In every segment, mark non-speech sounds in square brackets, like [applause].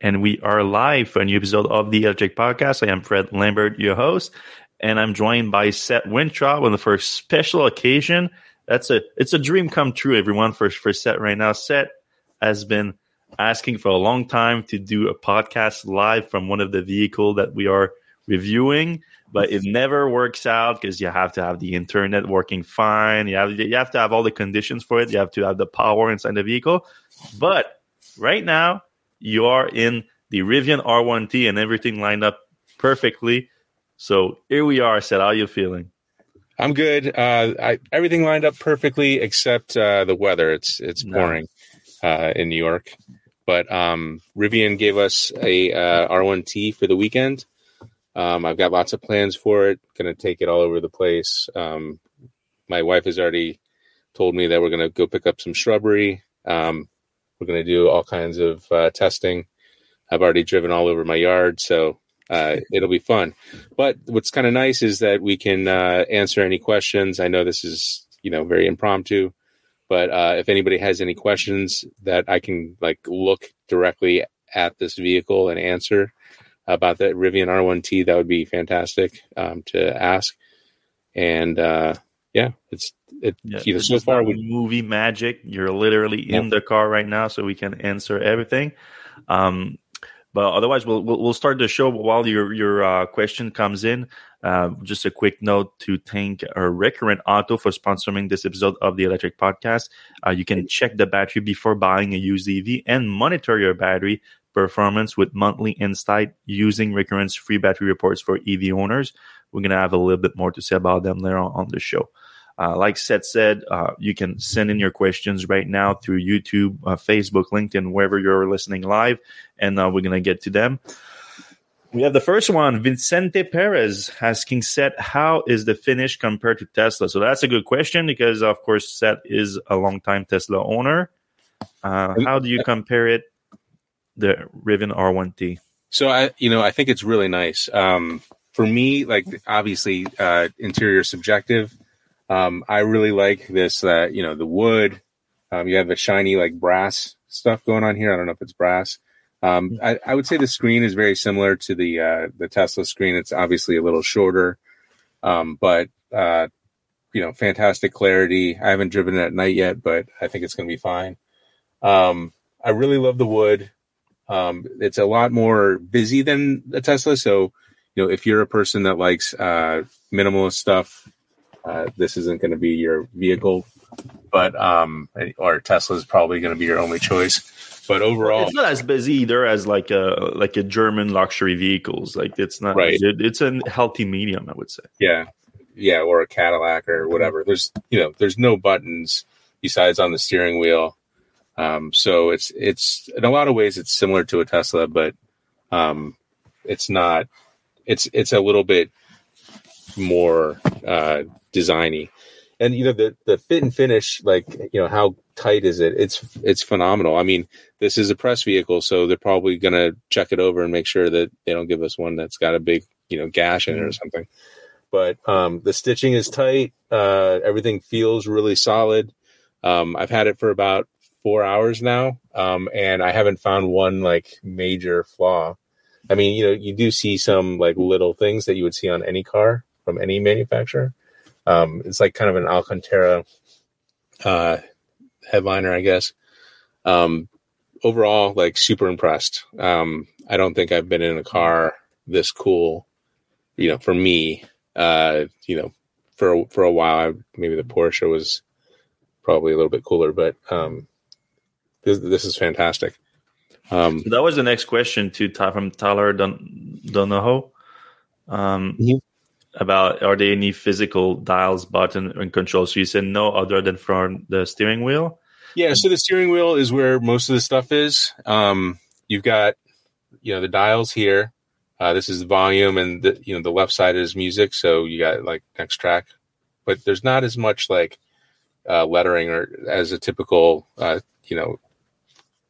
and we are live for a new episode of the Electrek Podcast. I am Fred Lambert, your host, and I'm joined by Seth Weintraub on the first special occasion. That's a it's a dream come true, everyone, for for Seth right now. Seth has been asking for a long time to do a podcast live from one of the vehicle that we are reviewing, but it never works out because you have to have the internet working fine. You have you have to have all the conditions for it. You have to have the power inside the vehicle. But right now, you are in the Rivian R1T and everything lined up perfectly. So here we are. Seth, how are you feeling? I'm good. Uh, I, everything lined up perfectly except uh, the weather. It's it's pouring uh, in New York, but um, Rivian gave us a uh, R1T for the weekend. Um, I've got lots of plans for it. Going to take it all over the place. Um, my wife has already told me that we're going to go pick up some shrubbery. Um, we're going to do all kinds of uh, testing. I've already driven all over my yard, so uh, [laughs] it'll be fun. But what's kind of nice is that we can uh, answer any questions. I know this is you know very impromptu, but uh, if anybody has any questions that I can like look directly at this vehicle and answer about the Rivian R1T, that would be fantastic um, to ask. And uh, yeah, it's it. Yeah, you know, it's so far we movie magic. You're literally in the car right now, so we can answer everything. Um, but otherwise, we'll, we'll we'll start the show while your your uh, question comes in. Uh, just a quick note to thank our Recurrent Auto for sponsoring this episode of the Electrek Podcast. Uh, you can check the battery before buying a used EV and monitor your battery performance with monthly insight using Recurrent's free battery reports for EV owners. We're gonna have a little bit more to say about them later on, on the show. Uh, like Seth said, uh, you can send in your questions right now through YouTube, uh, Facebook, LinkedIn, wherever you're listening live, and uh, we're going to get to them. We have the first one, Vicente Perez asking Seth, how is the finish compared to Tesla? So that's a good question because, of course, Seth is a longtime Tesla owner. Uh, how do you compare it, the Rivian R1T? So I, you know, I think it's really nice. Um, for me, like obviously, uh, interior subjective. Um, I really like this. Uh, you know, the wood. Um, you have the shiny like brass stuff going on here. I don't know if it's brass. Um, I, I would say the screen is very similar to the uh, the Tesla screen. It's obviously a little shorter, um, but uh, you know, fantastic clarity. I haven't driven it at night yet, but I think it's going to be fine. Um, I really love the wood. Um, it's a lot more busy than the Tesla. So, you know, if you're a person that likes uh, minimalist stuff, uh, this isn't going to be your vehicle. But um, or Tesla is probably going to be your only choice. But overall, It's not as busy either as like a like a German luxury vehicles. Like it's not. Right. It, it's a healthy medium, I would say. yeah, yeah, or a Cadillac or whatever. There's you know, there's no buttons besides on the steering wheel. Um, so it's it's in a lot of ways it's similar to a Tesla, but um, it's not. It's it's a little bit more uh, designy, and you know the the fit and finish, like you know how tight is it? It's it's phenomenal. I mean, this is a press vehicle, so they're probably gonna check it over and make sure that they don't give us one that's got a big you know gash in it or something. But um, the stitching is tight. Uh, everything feels really solid. Um, I've had it for about four hours now, um, and I haven't found one like major flaw. I mean, you know, you do see some like little things that you would see on any car from any manufacturer. Um, it's like kind of an Alcantara uh, headliner, I guess. Um, overall, like super impressed. Um, I don't think I've been in a car this cool, you know, for me. Uh, you know, for for a while, I, maybe the Porsche was probably a little bit cooler, but um, this this is fantastic. Um, That was the next question to Ty- from Tyler Don- Donahoe. Um, Mhm. About are there any physical dials, button, and controls? So you said no, other than from the steering wheel. Yeah, so the steering wheel is where most of the stuff is. Um, you've got, you know, the dials here. Uh, this is the volume, and the you know the left side is music. So you got like next track, but there's not as much like uh, lettering or as a typical uh, you know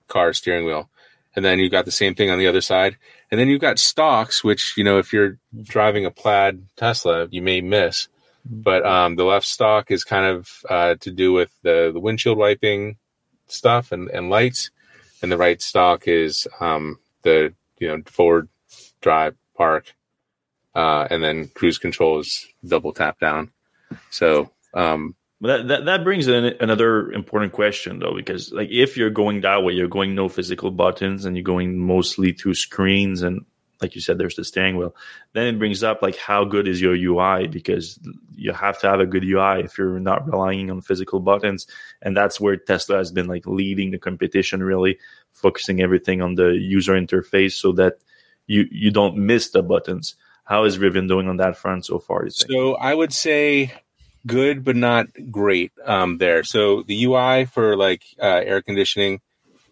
car steering wheel. And then you've got the same thing on the other side, and then you've got stocks, which you know if you're driving a plaid Tesla, you may miss. But um, the left stock is kind of uh, to do with the, the windshield wiping stuff and, and lights, and the right stock is um, the you know forward drive park, uh, and then cruise control is double tap down. So um, that, that that brings in another important question though, because like if you're going that way, you're going no physical buttons and you're going mostly through screens and like you said, there's the steering wheel. Then it brings up like how good is your UI because you have to have a good UI if you're not relying on physical buttons, and that's where Tesla has been like leading the competition, really focusing everything on the user interface so that you you don't miss the buttons. How is Rivian doing on that front so far? So I would say good, but not great um, there. So the UI for like uh, air conditioning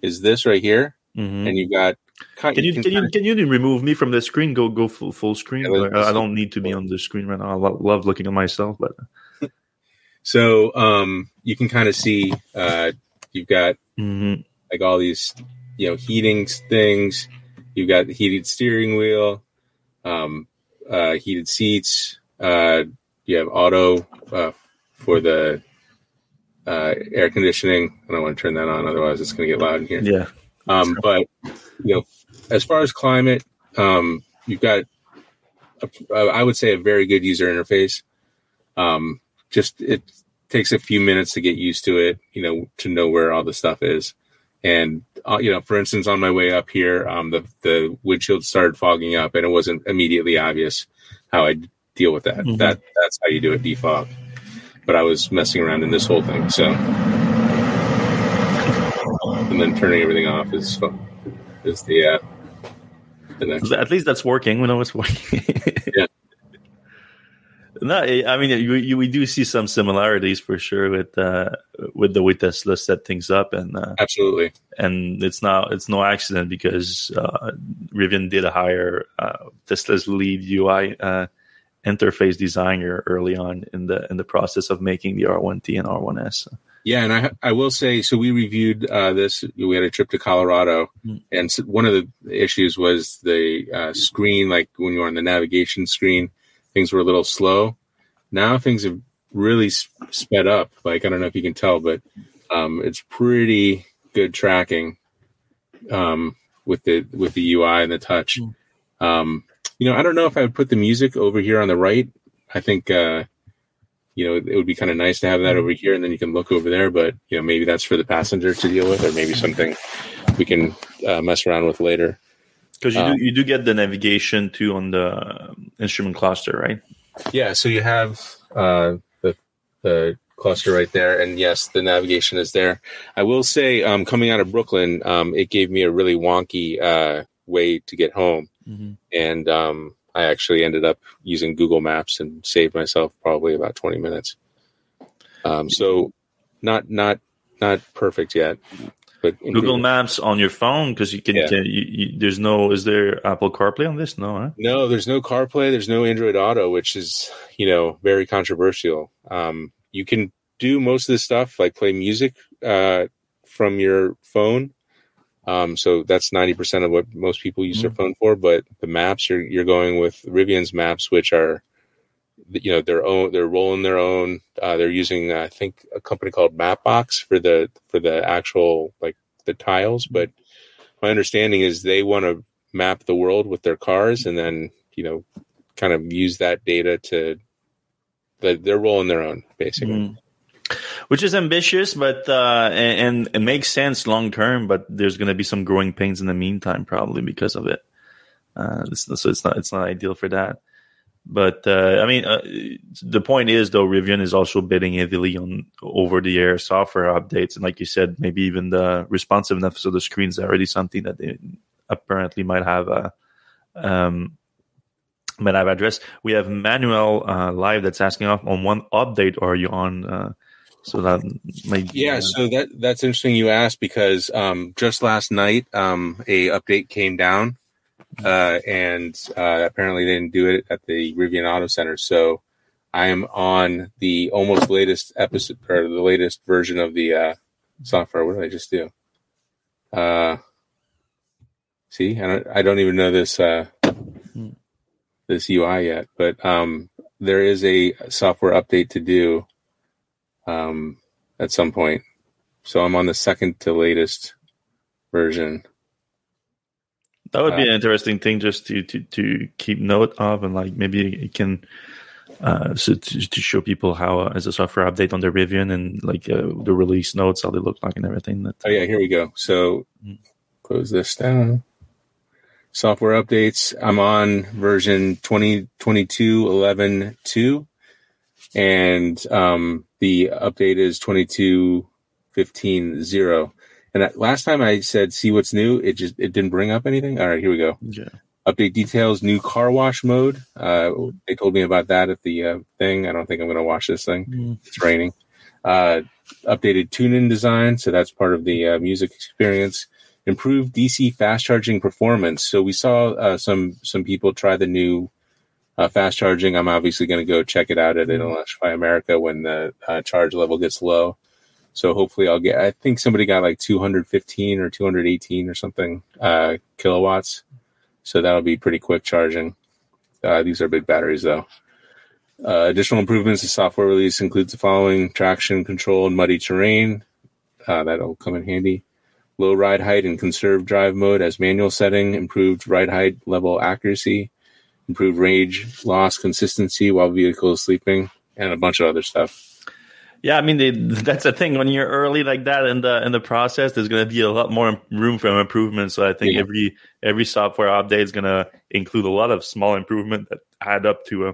is this right here, mm-hmm. and you've got can you can you can you remove me from the screen? Go go full full screen. Yeah, I don't need to be on the screen right now. I lo- love looking at myself, but [laughs] so um, you can kind of see uh, you've got mm-hmm. like all these you know heating things. You've got the heated steering wheel, um, uh, heated seats. Uh, you have auto uh, for the uh, air conditioning. I don't want to turn that on, otherwise it's going to get loud in here. Yeah. Um, but you know, as far as climate, um, you've got, a, I would say, a very good user interface. Um, just it takes a few minutes to get used to it, you know, to know where all the stuff is. And uh, you know, for instance, on my way up here, um, the the windshield started fogging up, and it wasn't immediately obvious how I deal with that. Mm-hmm. That that's how you do it defog. But I was messing around in this whole thing, so and then turning everything off is fun. Is the uh, the next. At least that's working. We know it's working. [laughs] yeah. No, I mean you, you, we do see some similarities for sure with uh, with the way Tesla set things up, and uh, absolutely, and it's not it's no accident because uh, Rivian did a hire uh, Tesla's lead UI uh, interface designer early on in the in the process of making the R1T and R1S. Yeah, and I I will say so. We reviewed uh, this. We had a trip to Colorado, mm. and so one of the issues was the uh, screen. Like when you were on the navigation screen, things were a little slow. Now things have really sped up. Like I don't know if you can tell, but um, it's pretty good tracking um, with the with the UI and the touch. Mm. Um, you know, I don't know if I would put the music over here on the right. I think uh, you know, it would be kind of nice to have that over here, and then you can look over there. But you know, maybe that's for the passenger to deal with, or maybe something we can uh, mess around with later. Because you um, do you do get the navigation too on the instrument cluster, right? Yeah. So you have uh, the the cluster right there, and yes, the navigation is there. I will say, um, coming out of Brooklyn, um, it gave me a really wonky uh, way to get home, mm-hmm. and um, I actually ended up using Google Maps and saved myself probably about 20 minutes. Um, so not not not perfect yet, but Google Maps on your phone because you can. Yeah. can you, you, there's no. Is there Apple CarPlay on this? No. Huh? No, there's no CarPlay. There's no Android Auto, which is you know very controversial. Um, you can do most of this stuff like play music uh, from your phone um, so that's 90% of what most people use mm-hmm. their phone for. But the maps, you're, you're going with Rivian's maps, which are, you know, their own, they're rolling their own. Uh, they're using, I think, a company called Mapbox for the, for the actual, like the tiles. But my understanding is they want to map the world with their cars and then, you know, kind of use that data to, they're rolling their own basically. Mm which is ambitious, but uh, and, it makes sense long term. But there's going to be some growing pains in the meantime, probably because of it. Uh, so it's not it's not ideal for that. But uh, I mean, uh, the point is though, Rivian is also bidding heavily on over-the-air software updates, and like you said, maybe even the responsiveness of the screens is already something that they apparently might have a um, might have addressed. We have Manuel uh, live that's asking off on one update. Are you on? So that might yeah. So that that's interesting you asked because um, just last night um, a update came down, uh, and uh, apparently they didn't do it at the Rivian Auto Center. So I am on the almost latest episode or the latest version of the uh, software. What did I just do? Uh, see, I don't, I don't even know this uh, hmm. this UI yet, but um, there is a software update to do um, at some point. So I'm on the second to latest version. That would be uh, an interesting thing just to, to, to keep note of, and like maybe it can uh, so to, to, show people how uh, as a software update on the Rivian and like uh, the release notes, how they look like and everything. That oh yeah, here we go. So mm. close this down. Software updates. I'm on version 2022 11.2 and um, the update is 22.15.0. And last time I said see what's new, it just it didn't bring up anything. All right, here we go. Yeah. Update details, new car wash mode. Uh, they told me about that at the uh, thing. I don't think I'm going to wash this thing. Mm. It's raining. Uh, updated tune-in design, so that's part of the uh, music experience. Improved DC fast charging performance. So we saw uh, some some people try the new uh, fast charging. I'm obviously going to go check it out at Electrify America when the charge level gets low. So hopefully I'll get. I think somebody got like 215 or 218 or something uh, kilowatts so that'll be pretty quick charging. Uh, these are big batteries though. Uh, additional improvements to software release includes the following: traction control in muddy terrain. Uh, that'll come in handy. Low ride height and conserve drive mode as manual setting. Improved ride height level accuracy. Improved range loss consistency while vehicle is sleeping, and a bunch of other stuff. Yeah, I mean they, that's a thing when you're early like that in the in the process. There's going to be a lot more room for improvement. So I think yeah. every every software update is going to include a lot of small improvement that add up to a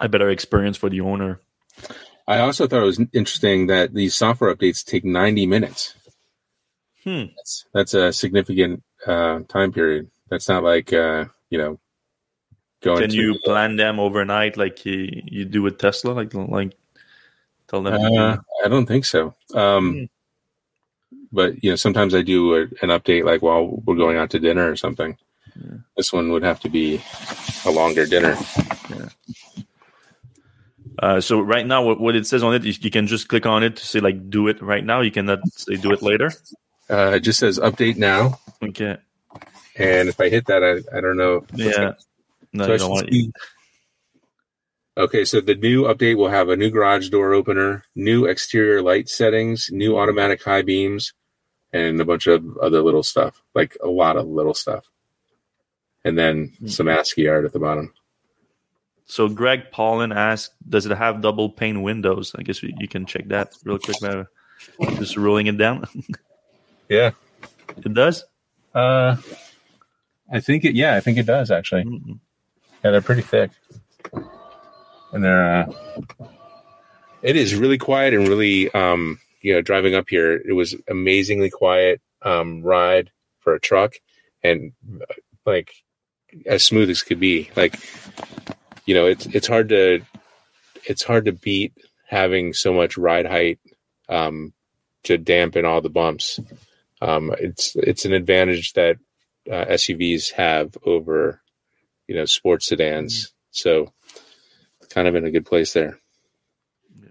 a better experience for the owner. I also thought it was interesting that these software updates take 90 minutes. Hmm. That's, that's a significant uh, time period. That's not like uh, you know going. Can you plan them overnight like you, you do with Tesla? Like like Tell them. Uh, I don't think so. Um, mm. But you know, sometimes I do a, an update like while we're going out to dinner or something. Yeah. This one would have to be a longer dinner. Yeah. Uh, so right now, what, what, it says on it, you, you, can just click on it to say like do it right now. You cannot say do it later. Uh, it just says update now. Okay. And if I hit that, I, I don't know. Yeah. No, you don't want. Okay, so the new update will have a new garage door opener, new exterior light settings, new automatic high beams, and a bunch of other little stuff, like a lot of little stuff. And then mm-hmm. some ASCII art at the bottom. So Greg Paulin asked, "Does it have double pane windows?" I guess you can check that real quick. Now, just rolling it down. [laughs] yeah, it does. Uh, I think it. Yeah, I think it does actually. Mm-hmm. Yeah, they're pretty thick. And they're uh, it is really quiet and really um, you know driving up here. It was amazingly quiet um, ride for a truck and uh, like as smooth as could be. Like you know it's it's hard to it's hard to beat having so much ride height um, to dampen all the bumps. Um, it's it's an advantage that uh, SUVs have over you know sports sedans so kind of in a good place there. Yeah.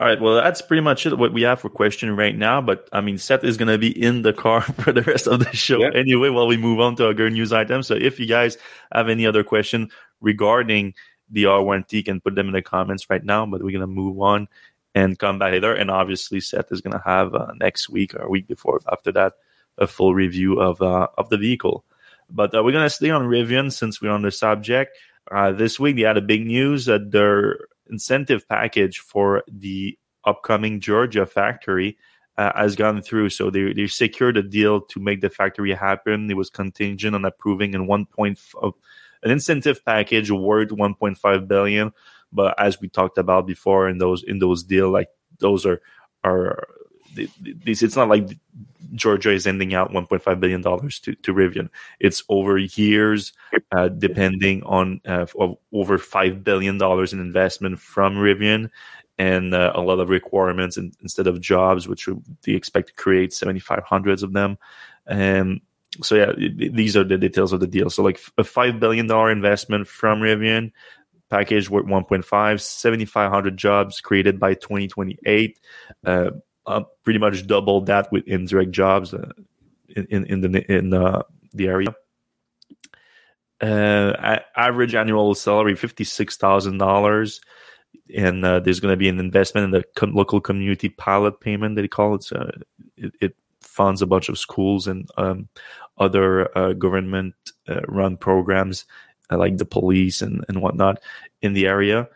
All right. Well, that's pretty much it. What we have for question right now. But I mean, Seth is going to be in the car [laughs] for the rest of the show yeah. anyway. While we move on to other news items. So if you guys have any other question regarding the R1T, you can put them in the comments right now. But we're going to move on and come back later. And obviously, Seth is going to have uh, next week or a week before after that a full review of uh, of the vehicle. But uh, we're going to stay on Rivian since we're on the subject. Uh, this week, they had a big news that their incentive package for the upcoming Georgia factory uh, has gone through. So they, they secured a deal to make the factory happen. It was contingent on approving in one point of an incentive package worth 1.5 billion. But as we talked about before in those in those deal, like those are are these. It's not like Georgia is ending out 1.5 billion dollars to to Rivian. It's over years, uh, depending on uh, over five billion dollars in investment from Rivian, and uh, a lot of requirements in, instead of jobs, which they expect to create 7,500 of them. And so yeah, these are the details of the deal. So like a five billion dollar investment from Rivian package worth 1.5 7500 jobs created by 2028 uh, uh, pretty much double that with indirect jobs uh, in, in the in uh, the area. Uh, average annual salary fifty six thousand dollars, and uh, there's going to be an investment in the local community pilot payment they call it. It, it, funds a bunch of schools and um, other uh, government uh, run programs uh, like the police and, and whatnot in the area.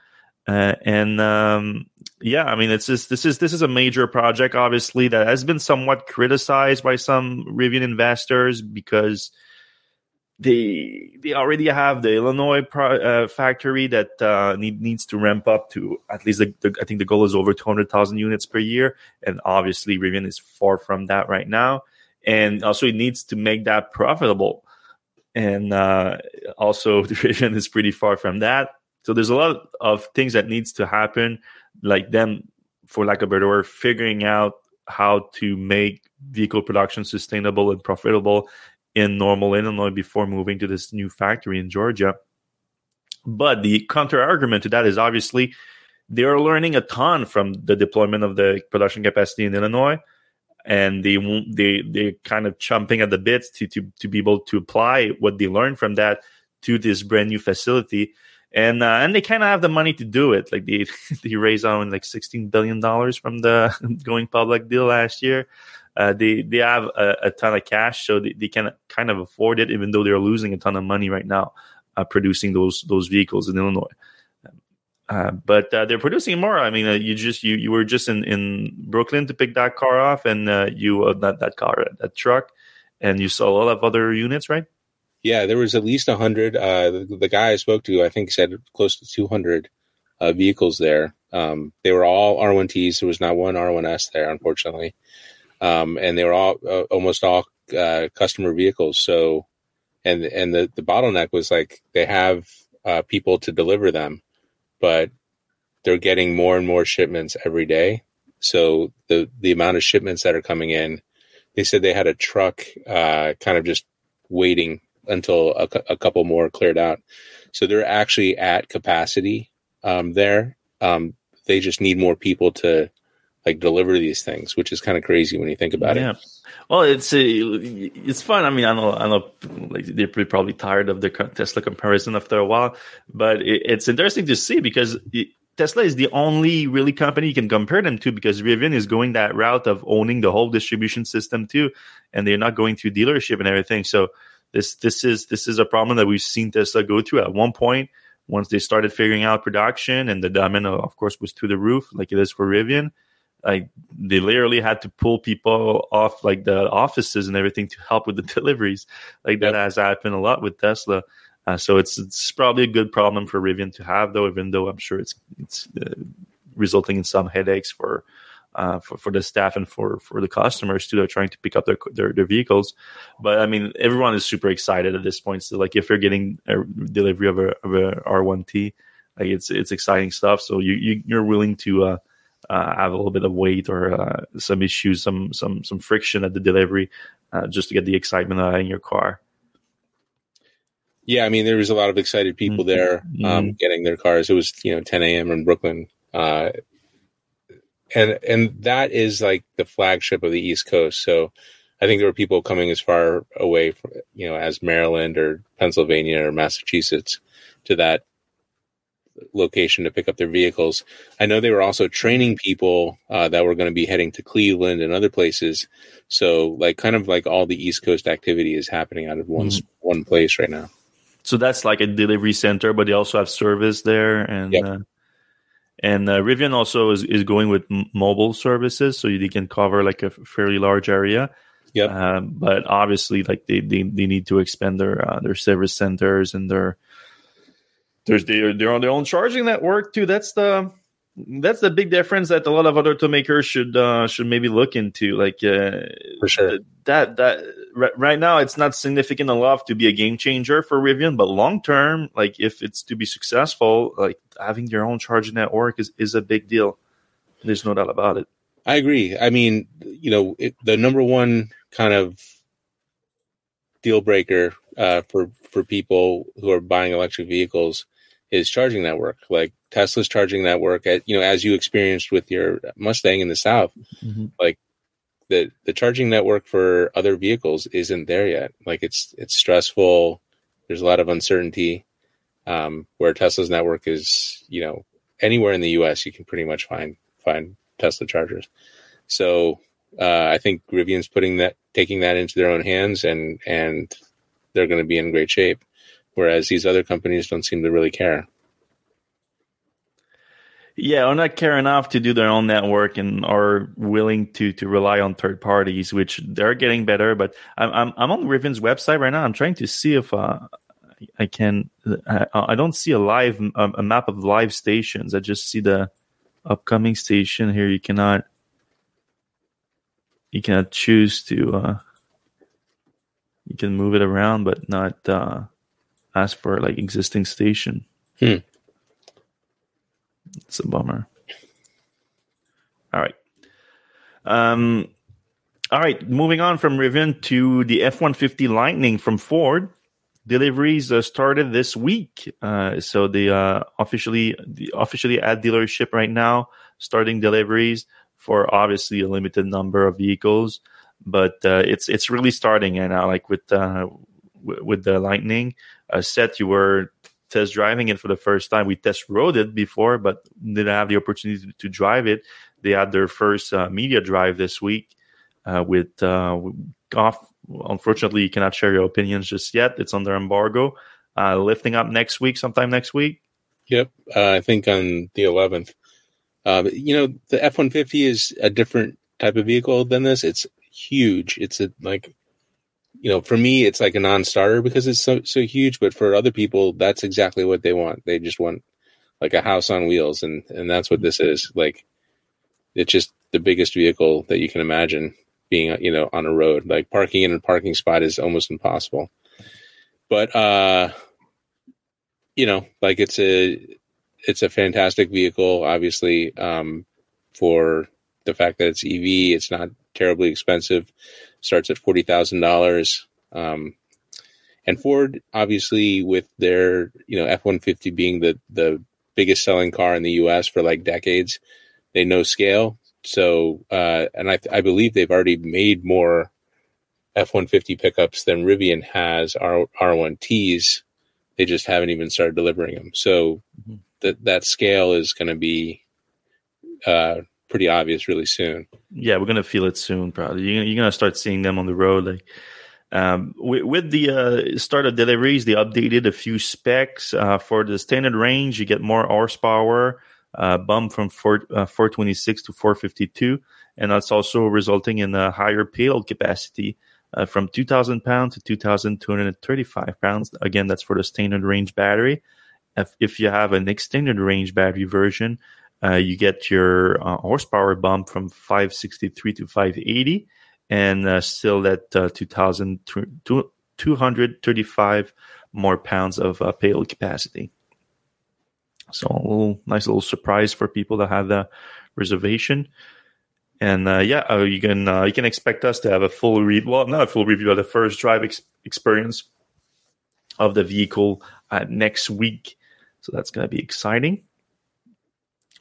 Uh, and um, yeah, I mean, it's just, this is this is a major project, obviously, that has been somewhat criticized by some Rivian investors because they they already have the Illinois pro, uh, factory that uh, need, needs to ramp up to at least the, the, I think the goal is over two hundred thousand units per year, and obviously Rivian is far from that right now, and also it needs to make that profitable, and uh, also [laughs] Rivian is pretty far from that. So there's a lot of things that needs to happen, like them, for lack of a better word, figuring out how to make vehicle production sustainable and profitable in normal Illinois before moving to this new factory in Georgia. But the counter argument to that is obviously they are learning a ton from the deployment of the production capacity in Illinois, and they they they kind of chomping at the bits to to to be able to apply what they learned from that to this brand new facility. And uh, and they kind of have the money to do it. Like they [laughs] they raised on like sixteen billion dollars from the [laughs] going public deal last year uh, they they have a, a, ton of cash, so they, they can kind of afford it, even though they're losing a ton of money right now uh, producing those those vehicles in Illinois. Uh, but uh, they're producing more. I mean, uh, you just you you were just in, in Brooklyn to pick that car off, and uh, you not that car, that truck, and you saw a lot of other units, right? Yeah, there was at least a hundred. The, the, guy I spoke to, I think, said close to two hundred vehicles there. Um, they were all R1Ts. There was not one R1S there, unfortunately um, and they were all uh, almost all uh, customer vehicles. So, and and the the bottleneck was like they have uh, people to deliver them, but they're getting more and more shipments every day. So the the amount of shipments that are coming in, they said they had a truck uh, kind of just waiting until a, a, couple more cleared out. So they're actually at capacity um, there. Um, they just need more people to like deliver these things, which is kind of crazy when you think about it. yeah. it. Well, it's a, it's fun. I mean, I know I know like they're probably tired of the Tesla comparison after a while, but it, it's interesting to see because it, Tesla is the only really company you can compare them to because Rivian is going that route of owning the whole distribution system too, and they're not going through dealership and everything. So this this is this is a problem that we've seen Tesla go through at one point once they started figuring out production and the demand of course was through the roof like it is for Rivian like they literally had to pull people off like the offices and everything to help with the [laughs] deliveries. Like that yep. has happened a lot with Tesla. Uh, so it's it's probably a good problem for Rivian to have, though. Even though I'm sure it's it's uh, resulting in some headaches for, uh, for for the staff and for for the customers too. They're trying to pick up their, their their vehicles, but I mean everyone is super excited at this point. So like if you're getting a delivery of a of a R1T, like it's it's exciting stuff. So you, you you're willing to uh, uh, have a little bit of weight or uh, some issues, some some some friction at the delivery, uh, just to get the excitement in your car. Yeah, I mean, there was a lot of excited people mm-hmm. there um, mm-hmm. getting their cars. It was you know 10 a.m. in Brooklyn, uh, and and that is like the flagship of the East Coast. So I think there were people coming as far away from you know as Maryland or Pennsylvania or Massachusetts to that location to pick up their vehicles. I know they were also training people uh, that were going to be heading to Cleveland and other places. So, like, kind of like all the East Coast activity is happening out of one mm-hmm. one place right now. So that's like a delivery center, but they also have service there, and yep. uh, and uh, Rivian also is, is going with m- mobile services, so they can cover like a fairly large area. Yeah. Um, but obviously, like they, they, they need to expand their uh, their service centers and their there's the, they're on their own charging network too. That's the that's the big difference that a lot of other automakers should uh, should maybe look into. Like uh, for sure that that right now it's not significant enough to be a game changer for Rivian, but long term, like if it's to be successful, like having your own charging network is is a big deal. There's no doubt about it. I agree. I mean, you know, it, the number one kind of deal breaker uh, for for people who are buying electric vehicles is charging network, like Tesla's charging network. At, you know, as you experienced with your Mustang in the South, mm-hmm. like the the charging network for other vehicles isn't there yet. Like it's it's stressful. There's a lot of uncertainty. Um, where Tesla's network is, you know, anywhere in the U.S. you can pretty much find find Tesla chargers. So uh, I think Rivian's putting that taking that into their own hands and and they're going to be in great shape. Whereas these other companies don't seem to really care. Yeah, or not care enough to do their own network and are willing to to rely on third parties, which they're getting better. But I'm I'm, I'm on Rivian's website right now. I'm trying to see if uh, I can. I, I don't see a live a map of live stations. I just see the upcoming station here. You cannot you cannot choose to. Uh, you can move it around, but not uh, ask for like existing station. Hmm. It's a bummer. All right. Um, all right. Moving on from Rivian to the F one fifty Lightning from Ford. Deliveries uh, started this week, uh, so they uh, officially the, officially at dealership right now, starting deliveries for obviously a limited number of vehicles. But uh, it's it's really starting and like with uh, w- with the Lightning. Uh, Seth, you were test driving it for the first time. We test rode it before, but didn't have the opportunity to, to drive it. They had their first uh, media drive this week uh, with uh, off. Unfortunately, you cannot share your opinions just yet. It's under embargo. Uh, lifting up next week, sometime next week. Yep, uh, I think on the 11th. Uh, you know, the F 150 is a different type of vehicle than this. It's huge. It's a, like, you know, for me, it's like a non starter because it's so, so huge. But for other people, that's exactly what they want. They just want like a house on wheels. And, and that's what this is. Like, it's just the biggest vehicle that you can imagine being, you know, on a road. Like, parking in a parking spot is almost impossible. But, uh, you know, like it's a, it's a fantastic vehicle, obviously, um, for the fact that it's EV. It's not terribly expensive. Starts at forty thousand um, dollars. And Ford, obviously, with their you know F one fifty being the the biggest selling car in the U.S. for like decades, they know scale. So, uh, and I I believe they've already made more F one fifty pickups than Rivian has R R one Ts. They just haven't even started delivering them. So mm-hmm that that scale is going to be uh, pretty obvious really soon. Yeah, we're to feel it soon. Probably you're, you're to start seeing them on the road. Like um, with, with, the uh, start of deliveries, they updated a few specs uh, for the standard range. You get more horsepower, uh, bump from 4, uh, 426 to 452, and that's also resulting in a higher payload capacity. Uh, from 2,000 pounds to 2,235 pounds. Again, that's for the standard range battery if, if you have an extended range battery version, uh, you get your uh, horsepower bump from 563 to 580 and uh, still that uh, 2,235 more pounds of uh, payload capacity. So a little nice little surprise for people that have the reservation. And uh, yeah, uh, you can uh, you can expect us to have a full read. Well, not a full review, but the first drive ex- experience of the vehicle next week. So that's going to be exciting.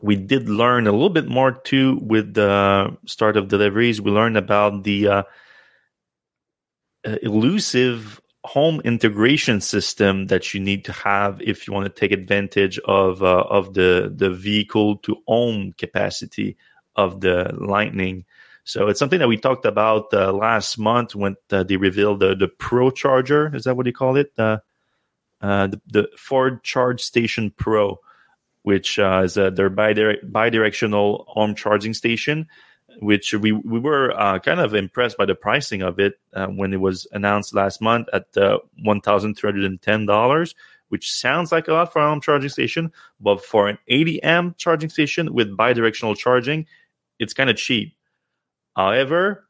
We did learn a little bit more too with the start of deliveries. We learned about the uh, uh, elusive home integration system that you need to have if you want to take advantage of uh, of the the vehicle to own capacity of the Lightning. So it's something that we talked about uh, last month when uh, they revealed the the Pro Charger. Is that what you call it? Uh, uh, the, the, Ford Charge Station Pro, which uh, is a, their bi-directional home charging station, which we, we were uh, kind of impressed by the pricing of it uh, when it was announced last month at uh, $1,310, which sounds like a lot for a home charging station, but for an 80 amp charging station with bi-directional charging, it's kind of cheap. However,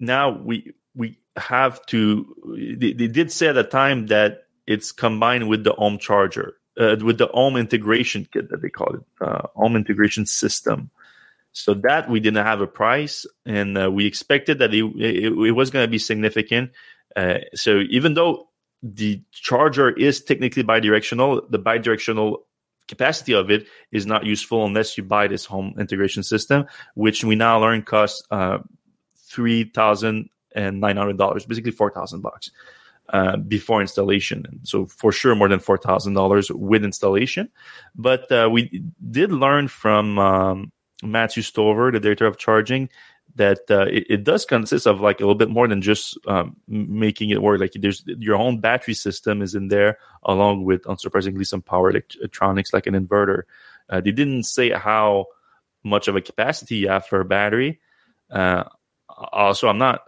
now we we have to. They, they did say at the time that it's combined with the home charger, uh, with the home integration kit that they call it, uh, home integration system. So that we didn't have a price, and uh, we expected that it, it, it was going to be significant. Uh, so even though the charger is technically bidirectional, the bidirectional capacity of it is not useful unless you buy this home integration system, which we now learn costs uh, three thousand and nine hundred dollars, basically four thousand bucks. Uh, before installation. So for sure, more than four thousand dollars with installation. But uh, we did learn from um, Matthew Stover, the director of charging, that uh, it, it, does consist of like a little bit more than just um, making it work. Like there's your own battery system is in there, along with unsurprisingly some power electronics like an inverter. Uh, they didn't say how much of a capacity you have for a battery. Uh, also, I'm not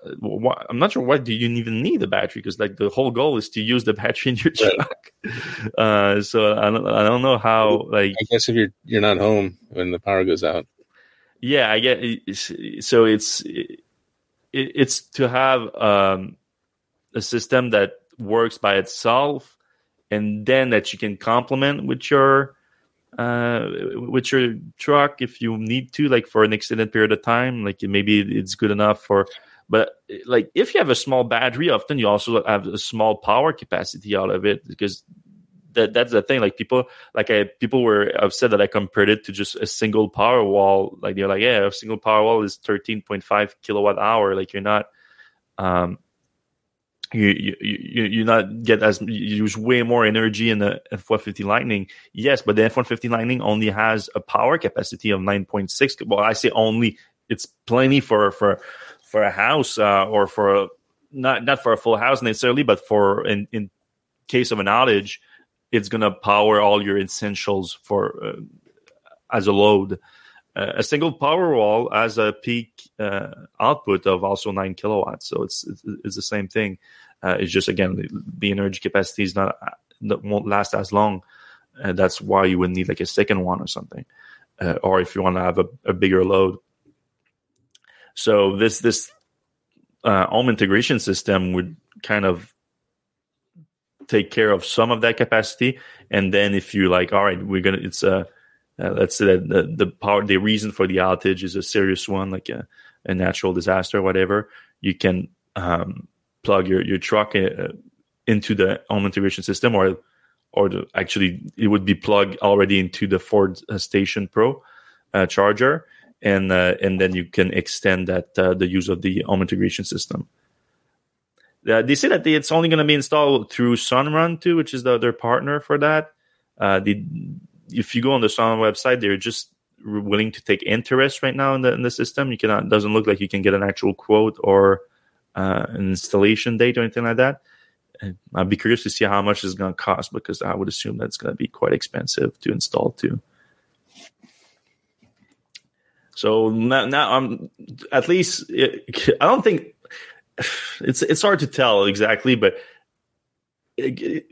I'm not sure why do you even need a battery because like the whole goal is to use the battery in your truck. [laughs] Uh, so I don't I don't know how like I guess if you're you're not home when the power goes out. Yeah, I get so it's it, it's to have um, a system that works by itself and then that you can complement with your uh, with your truck if you need to, like for an extended period of time. Like maybe it's good enough for, but like if you have a small battery, often you also have a small power capacity out of it because that that's the thing. Like people, like I, people were upset that I compared it to just a single power wall. Like they're like, yeah, a single power wall is thirteen point five kilowatt hour. Like you're not, um, you you you you not get as you use way more energy in the F150 Lightning. Yes, but the F150 Lightning only has a power capacity of 9.6. Well, I say only. It's plenty for for for a house uh, or for a not not for a full house necessarily, but for in in case of an outage, it's gonna power all your essentials for uh, as a load. Uh, a single power wall has a peak uh, output of also nine kilowatts, so it's it's, the same thing. Uh, it's just again the, the, energy capacity is not that won't last as long. that's why you would need like a second one or something, uh, or if you want to have a, a, bigger load. So this this uh, home integration system would kind of take care of some of that capacity, and then if you like, all right, we're gonna it's a uh, let's say that the, the power the reason for the outage is a serious one like a, a natural disaster or whatever. You can um, plug your, your truck uh, into the home integration system or or the, actually it would be plugged already into the ford uh, station pro uh, charger. And uh, and then you can extend that uh, the use of the home integration system. They say that they, it's only going to be installed through sunrun too which is the other partner for that. The if you go on the Sunrun website, they're just willing to take interest right now in the in the system. You cannot doesn't look like you can get an actual quote or uh, an installation date or anything like that. And I'd be curious to see how much it's going to cost because I would assume that's going to be quite expensive to install too. So now, now I'm at least it, I don't think [sighs] it's it's hard to tell exactly, but a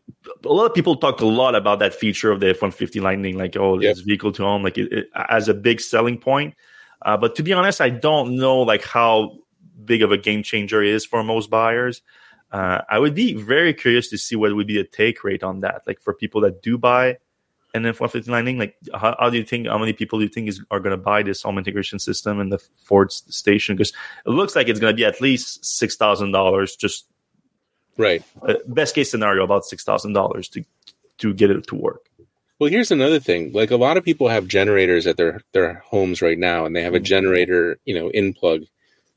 lot of people talk a lot about that feature of the F-150 Lightning, like oh, yep. it's vehicle to home, like it, it, as a big selling point. Uh, but to be honest, I don't know like how big of a game changer it is for most buyers. Uh, I would be very curious to see what would be the take rate on that, like for people that do buy an F-150 Lightning. Like, how, how, do you think? How many people do you think is are going to buy this home integration system in the Ford station? Because it looks like it's going to be at least six thousand dollars just Right. Uh, best case scenario, about six thousand dollars to to get it to work. Well, here's another thing. Like a lot of people have generators at their their homes right now, and they have a mm-hmm. generator, you know, in plug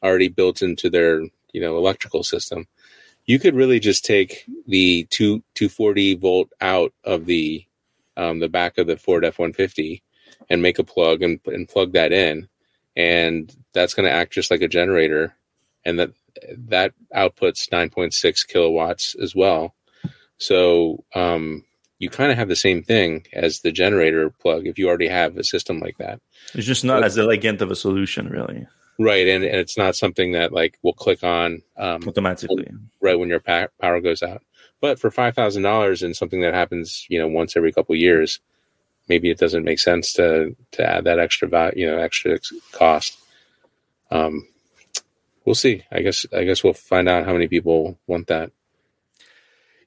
already built into their you know electrical system. You could really just take the two 240 volt out of the um, the back of the Ford F 150 and make a plug and, and plug that in, and that's going to act just like a generator, and that that outputs 9.6 kilowatts as well. So um, you kind of have the same thing as the generator plug if you already have a system like that. It's just not but, as elegant of a solution, really. Right, and, and it's not something that like will click on um, automatically right when your power goes out. But for five thousand dollars and something that happens, you know, once every couple years, maybe it doesn't make sense to to add that extra value, you know, extra cost. Um, we'll see. I guess I guess we'll find out how many people want that.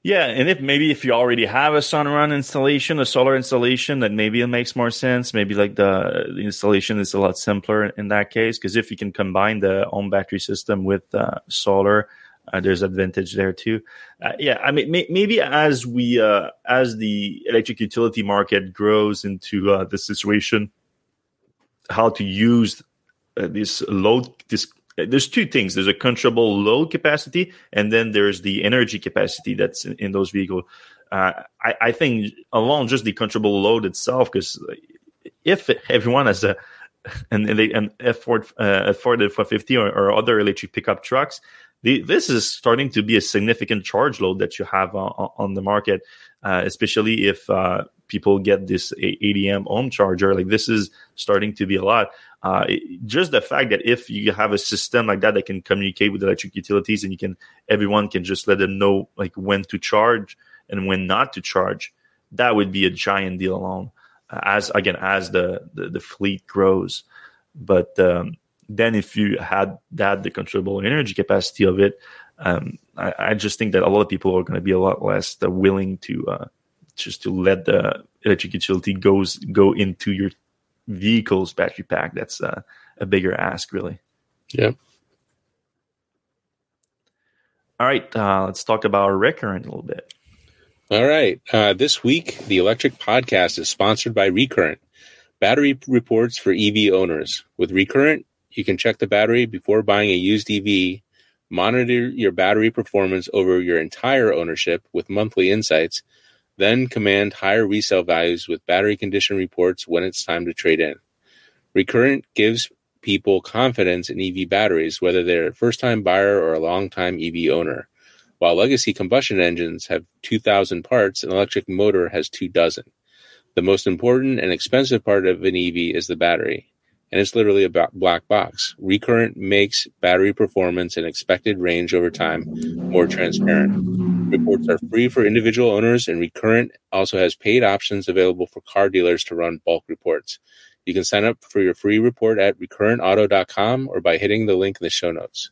Yeah, and if maybe if you already have a Sunrun installation, a solar installation, then maybe it makes more sense. Maybe like the, the installation is a lot simpler in that case because if you can combine the home battery system with uh, solar, uh, there's advantage there too. Uh, yeah, I mean may, maybe as we uh, as the electric utility market grows into uh, the situation, how to use uh, this load this there's two things there's a controllable load capacity and then there's the energy capacity that's in, in those vehicles uh, I, I, think along just the controllable load itself because if everyone has a and, and they and F Ford uh, Ford F one fifty or, or other electric pickup trucks. The, this is starting to be a significant charge load that you have on, on the market, uh, especially if uh, people get this ADM home charger. Like this is starting to be a lot. Uh, just the fact that if you have a system like that that can communicate with electric utilities and you can everyone can just let them know like when to charge and when not to charge, that would be a giant deal alone. Uh, as again as the the, the fleet grows, but um, then if you had that the controllable energy capacity of it, um, I, I, just think that a lot of people are going to be a lot less uh, willing to uh, just to let the electric utility goes go into your vehicle's battery pack. That's uh, a bigger ask, really. Yeah. All right, uh, let's talk about Recurrent a little bit. All right. Uh, this week, the Electrek Podcast is sponsored by Recurrent, battery reports for EV owners. With Recurrent, you can check the battery before buying a used EV, monitor your battery performance over your entire ownership with monthly insights, then command higher resale values with battery condition reports when it's time to trade in. Recurrent gives people confidence in EV batteries, whether they're a first time buyer or a long time EV owner. While legacy combustion engines have 2,000 parts, an electric motor has two dozen. The most important and expensive part of an EV is the battery and it's literally a black box. Recurrent makes battery performance and expected range over time more transparent. Reports are free for individual owners, and Recurrent also has paid options available for car dealers to run bulk reports. You can sign up for your free report at recurrentauto.com or by hitting the link in the show notes.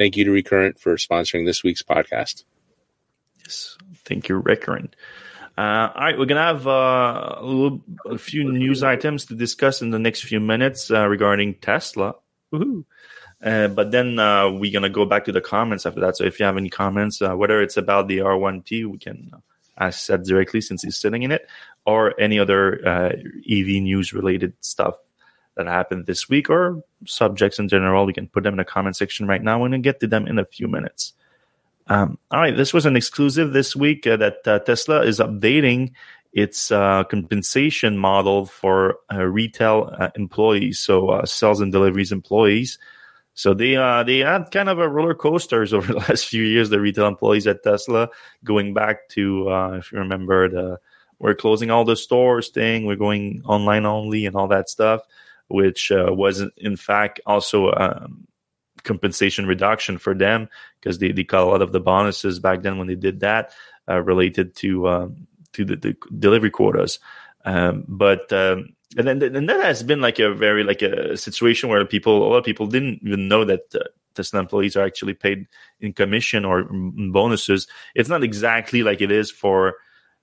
Thank you to Recurrent for sponsoring this week's podcast. Yes, thank you, Recurrent. Uh, all right, we're gonna have uh, a, little, a few news items to discuss in the next few minutes uh, regarding Tesla. Uh, but then uh, we're gonna go back to the comments after that. So if you have any comments, uh, whether it's about the R1T, we can ask that directly since he's sitting in it, or any other EV news related stuff that happened this week, or subjects in general. We can put them in the comment section right now. We're gonna get to them in a few minutes. Um, all right, this was an exclusive this week uh, that uh, Tesla is updating its uh, compensation model for uh, retail uh, employees, so uh, sales and deliveries employees. So they they had kind of a roller coasters [laughs] over the last few years. The retail employees at Tesla, going back to if you remember the we're closing all the stores thing, we're going online only, and all that stuff, which was in fact also um, compensation reduction for them because they, they cut a lot of the bonuses back then when they did that uh, related to um, to the, the, delivery quotas. Um, but um, and then and that has been like a very like a situation where people a lot of people didn't even know that uh, Tesla employees are actually paid in commission or bonuses. It's not exactly like it is for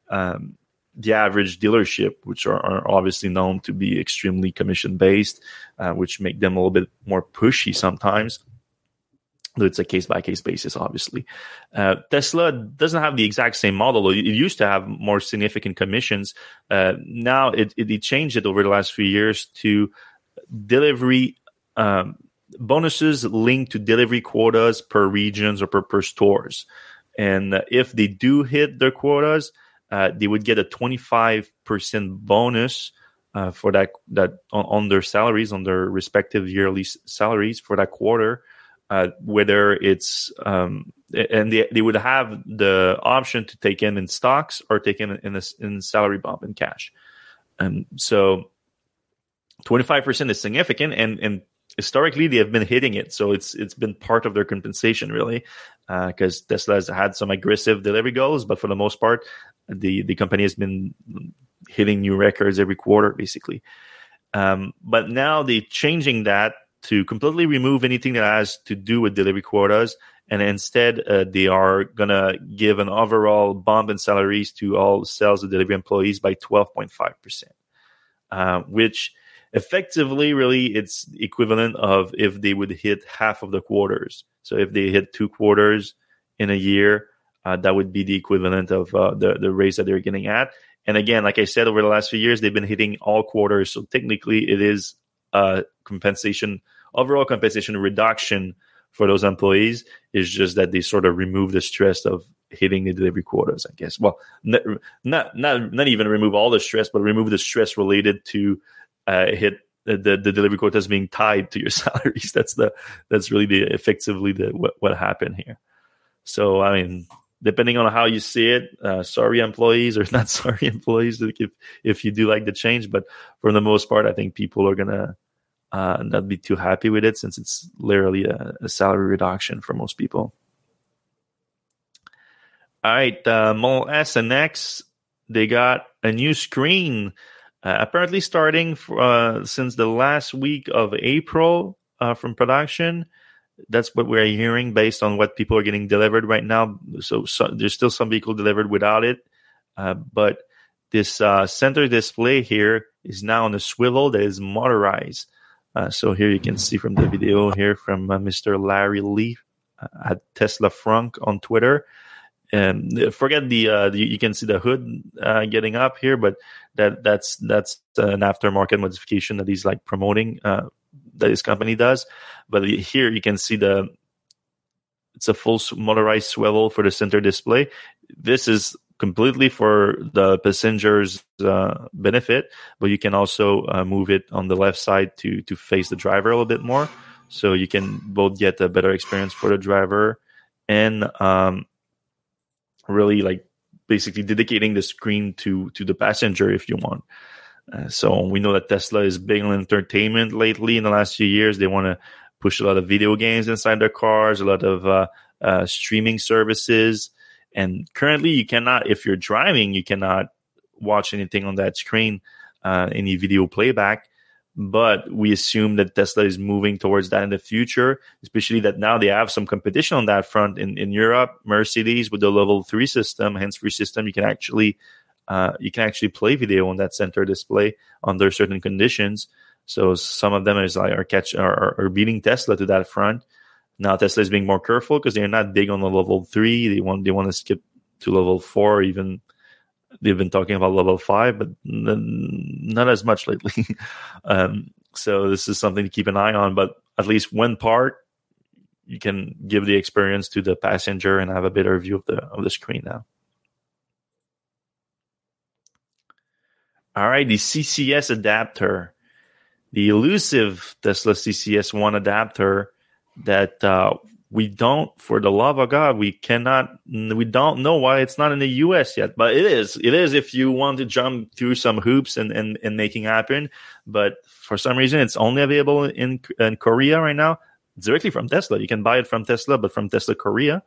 um, the average dealership, which are, are, obviously known to be extremely commission based, uh, which make them a little bit more pushy sometimes it's a case by case basis, obviously. Uh, Tesla doesn't have the exact same model. It used to have more significant commissions. Uh, now it, it, it, changed it over the last few years to delivery um, bonuses linked to delivery quotas per regions or per, per stores. And if they do hit their quotas, uh, they would get a 25% bonus uh, for that that on, on, their salaries, on their respective yearly salaries for that quarter uh, whether it's um, and they, they would have the option to take in in stocks or take in in, a, in salary bump in cash. And so 25% is significant and, and historically they have been hitting it. So it's, it's been part of their compensation really because uh, Tesla has had some aggressive delivery goals, but for the most part, the, the company has been hitting new records every quarter basically. Um, but now they're changing that to completely remove anything that has to do with delivery quotas. And instead uh, they are going to give an overall bump in salaries to all sales and delivery employees by 12.5% uh, which effectively really it's equivalent of if they would hit half of the quarters so if they hit two quarters in a year uh, that would be the equivalent of uh, the, the raise that they're getting at. And again like i said over the last few years they've been hitting all quarters so technically it is a compensation overall compensation reduction for those employees is just that they sort of remove the stress of hitting the delivery quotas, I guess. Well, not not not, even remove all the stress, but remove the stress related to uh, hit the, the, the delivery quotas being tied to your [laughs] salaries. That's the that's really the effectively the what, what happened here. So I mean, depending on how you see it, uh, sorry employees or [laughs] not sorry employees if if you do like the change, but for the most part, I think people are gonna uh, not be too happy with it since it's literally a, a salary reduction for most people. All right, uh, S and X, they got a new screen. Uh, apparently, starting for, uh, since the last week of April uh, from production. That's what we're hearing based on what people are getting delivered right now. So, so there's still some vehicle delivered without it, uh, but this uh, center display here is now on a swivel that is motorized. Uh, so here you can see from the video here from Mr. Larry Lee at Tesla Frank on Twitter and forget the, uh, the, you can see the hood uh, getting up here, but that that's that's an aftermarket modification that he's like promoting uh, that his company does. But here you can see the it's a full motorized swivel for the center display. This is completely for the passenger's uh, benefit, but you can also uh, move it on the left side to to face the driver a little bit more, so you can both get a better experience for the driver and um, really like basically dedicating the screen to to the passenger if you want. Uh, so we know that Tesla is big on entertainment lately. In the last few years, they want to push a lot of video games inside their cars, a lot of uh, uh, streaming services, and currently you cannot, if you're driving, you cannot watch anything on that screen, uh, any video playback but we assume that Tesla is moving towards that in the future, especially that now they have some competition on that front in, in Europe. Mercedes with the level three system, hands free system, you can actually uh, you can actually play video on that center display under certain conditions. So some of them is like are catch are, are beating Tesla to that front. Now Tesla is being more careful because they're not big on the level three. They want they want to skip to level four, even they've been talking about level five, but n- not as much lately. [laughs] um, so this is something to keep an eye on. But at least one part, you can give the experience to the passenger and have a better view of the of the screen now. All right, the CCS adapter, the elusive Tesla CCS one adapter that uh, we don't for the love of god we cannot we don't know why it's not in the us yet but it is. It is if you want to jump through some hoops and and, and making happen. But for some reason it's only available in in korea right now directly from tesla. You can buy it from tesla but from tesla korea.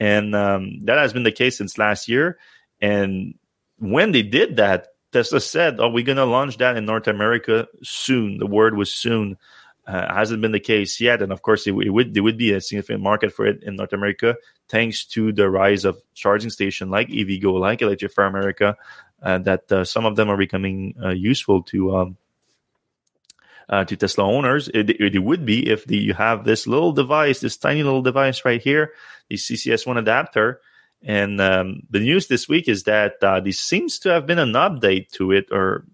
And um, that has been the case since last year. And when they did that tesla said oh we're going to launch that in north america soon. The word was soon uh, hasn't been the case yet, and of course, it, it, would there would be a significant market for it in North America, thanks to the rise of charging station like EVgo, like Electrify America, uh, that uh, some of them are becoming uh, useful to um, uh, to Tesla owners. It, it, would be if the, you have this little device, this tiny little device right here, the CCS1 adapter. And um, the news this week is that uh, there seems to have been an update to it, or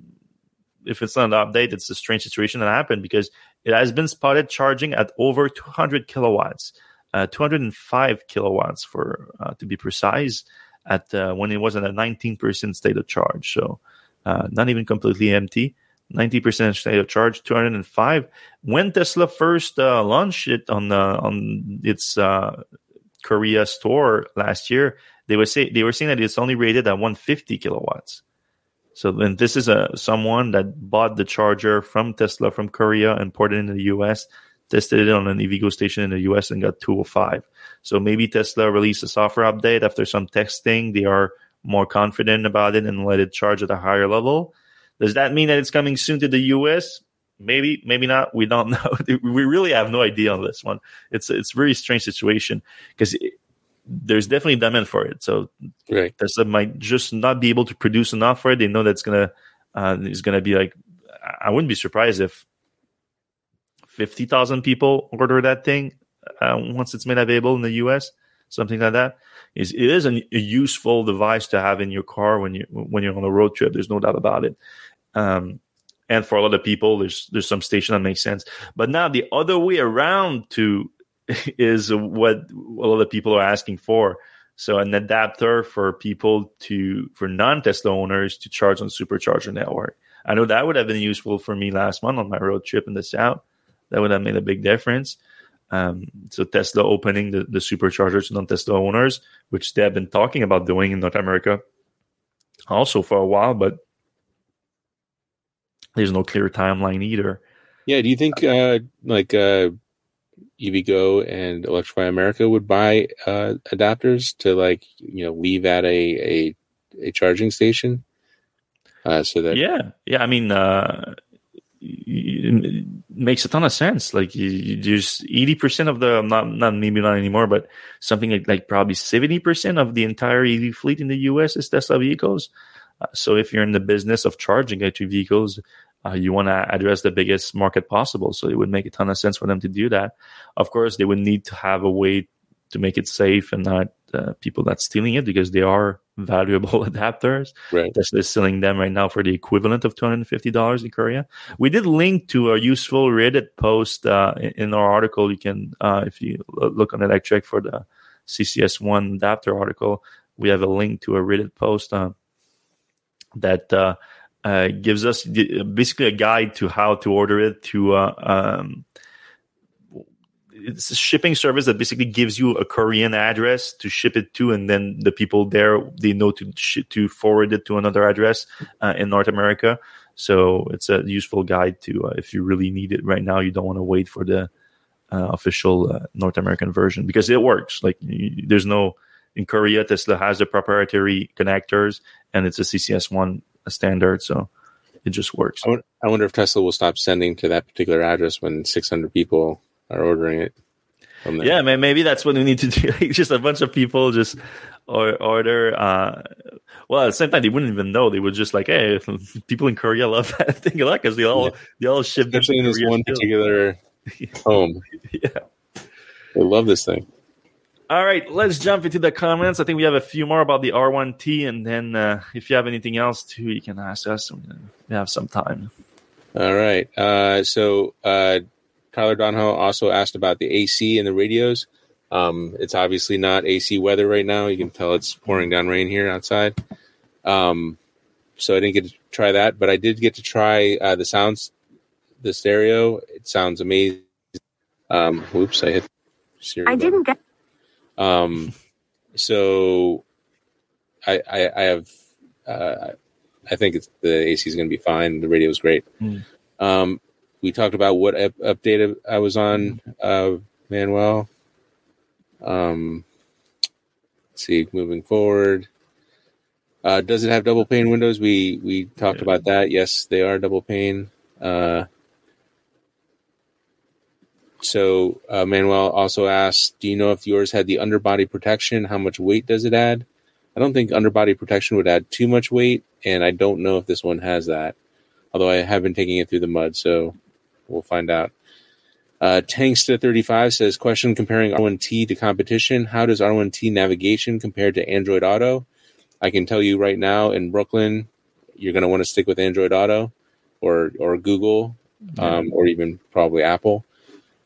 if it's not an update, it's a strange situation that happened because it has been spotted charging at over 200 kilowatts, uh, 205 kilowatts for uh, to be precise, at uh, when it was at a 19% state of charge. So uh, not even completely empty. 90% state of charge, 205. When Tesla first uh, launched it on on its uh, Korea store last year, they were say they were saying that it's only rated at 150 kilowatts. So then this is a someone that bought the charger from Tesla from Korea and ported it in the US, tested it on an EVgo station in the US and got 205. So maybe Tesla released a software update after some testing. They are more confident about it and let it charge at a higher level. Does that mean that it's coming soon to the US? Maybe, maybe not. We don't [laughs] know. we really have no idea on this one. It's it's a very strange situation because there's definitely demand for it. So right. Tesla might just not be able to produce enough for it. They know that's gonna uh, it's gonna be like I wouldn't be surprised if fifty thousand people order that thing uh, once it's made available in the U.S. Something like that. Is it is a, a, useful device to have in your car when you when you're on a road trip. There's no doubt about it. Um, and for a lot of people, there's there's some station that makes sense. But now the other way around to is what a lot of people are asking for. So an adapter for people to for non Tesla owners to charge on supercharger network. I know that would have been useful for me last month on my road trip in the south. That would have made a big difference. Um, so Tesla opening the, the superchargers to non-Tesla owners, which they have been talking about doing in North America also for a while, but there's no clear timeline either. Yeah, do you think uh, like uh, EVgo and Electrify America would buy uh, adapters to like you know leave at a a, a charging station? Uh, so that yeah, yeah. I mean, uh, it makes a ton of sense. Like you, you there's eighty percent of the not not maybe not anymore, but something like, like probably seventy percent of the entire EV fleet in the US is Tesla vehicles. Uh, so if you're in the business of charging electric vehicles, uh, you want to address the biggest market possible. So it would make a ton of sense for them to do that. Of course, they would need to have a way to make it safe and not uh, people that's stealing it because they are [laughs] valuable [laughs] adapters. Right. They're selling them right now for the equivalent of $250 in Korea. We did link to a useful Reddit post uh, in our article. You can, uh, if you look on Electrek for the CCS1 adapter article, we have a link to a Reddit post uh, that uh, gives us basically a guide to how to order it to uh, um, it's a shipping service that basically gives you a Korean address to ship it to, and then the people there they know to sh- to forward it to another address uh, in North America. So it's a useful guide to uh, if you really need it right now. You don't want to wait for the uh, official uh, North American version because it works. Like you, there's no in Korea, Tesla has the proprietary connectors, and it's a CCS one standard, so it just works. I wonder if Tesla will stop sending to that particular address when 600 people are ordering it. Yeah, man, maybe that's what we need to do. [laughs] just a bunch of people just or order. Uh, well, at the same time, they wouldn't even know. They would just like, hey, [laughs] people in Korea love [laughs] that thing a lot because they all yeah. they all ship. Especially in this Korea one particular home. yeah, they love this thing. All right, let's jump into the comments. I think we have a few more about the R1T, and then uh, if you have anything else too, you can ask us. We have some time. All right. Uh, so uh, Tyler Donho also asked about the AC and the radios. Um, it's obviously not AC weather right now. You can tell it's pouring down rain here outside. Um, so I didn't get to try that, but I did get to try uh, the sounds, the stereo. It sounds amazing. Um, whoops, I hit. Siri I didn't get. Um, so I, I, I have. Uh, I think it's the AC is going to be fine. The radio is great. Mm. Um, we talked about what up- update I was on, uh, Manuel. Um, let's see, moving forward. Uh, does it have double pane windows? We we talked yeah. about that. Yes, they are double pane. Uh, so uh, Manuel also asked, "Do you know if yours had the underbody protection? How much weight does it add?" I don't think underbody protection would add too much weight, and I don't know if this one has that. Although I have been taking it through the mud, so we'll find out. Uh, Tanksta 35 says, question comparing R1T to competition. How does R1T navigation compare to Android Auto? I can tell you right now in Brooklyn, you're going to want to stick with Android Auto or, or Google, um, or even probably Apple.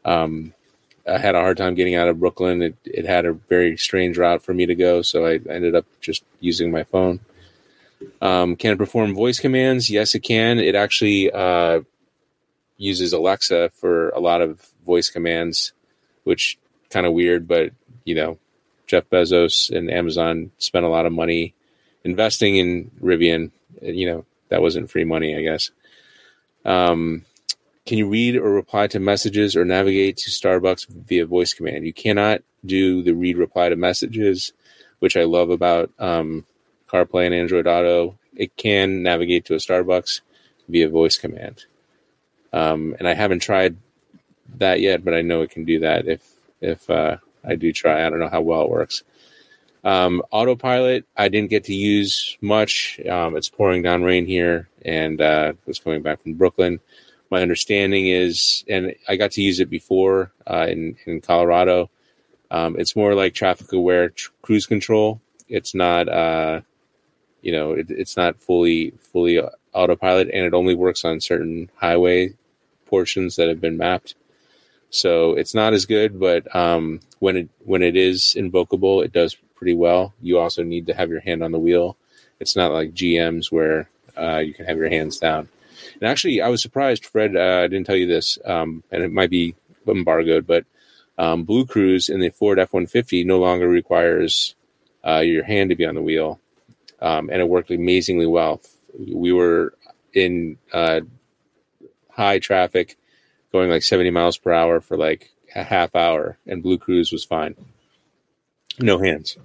Um, I had a hard time getting out of Brooklyn. It, it had a very strange route for me to go, so I ended up just using my phone. Um, can it perform voice commands? Yes, it can. It actually uh, uses Alexa for a lot of voice commands, which kind of weird, but you know, Jeff Bezos and Amazon spent a lot of money investing in Rivian. You know, that wasn't free money, I guess. Um, can you read or reply to messages or navigate to Starbucks via voice command? You cannot do the read reply to messages, which I love about um, CarPlay and Android Auto. It can navigate to a Starbucks via voice command. Um, and I haven't tried that yet, but I know it can do that if if uh, I do try. I don't know how well it works. Um, autopilot, I didn't get to use much. Um, it's pouring down rain here, and uh, was coming back from Brooklyn. My understanding is, and I got to use it before uh, in in Colorado. Um, it's more like traffic aware tr- cruise control. It's not, uh, you know, it, it's not fully fully autopilot, and it only works on certain highway portions that have been mapped. So it's not as good, but um, when it when it is invocable, it does pretty well. You also need to have your hand on the wheel. It's not like GMs where uh, you can have your hands down. And actually, I was surprised, Fred. Uh, I didn't tell you this, um, and it might be embargoed, but um, BlueCruise in the Ford F one fifty no longer requires uh, your hand to be on the wheel, um, and it worked amazingly well. We were in uh, high traffic, going like seventy miles per hour for like a half hour, and BlueCruise was fine. No hands.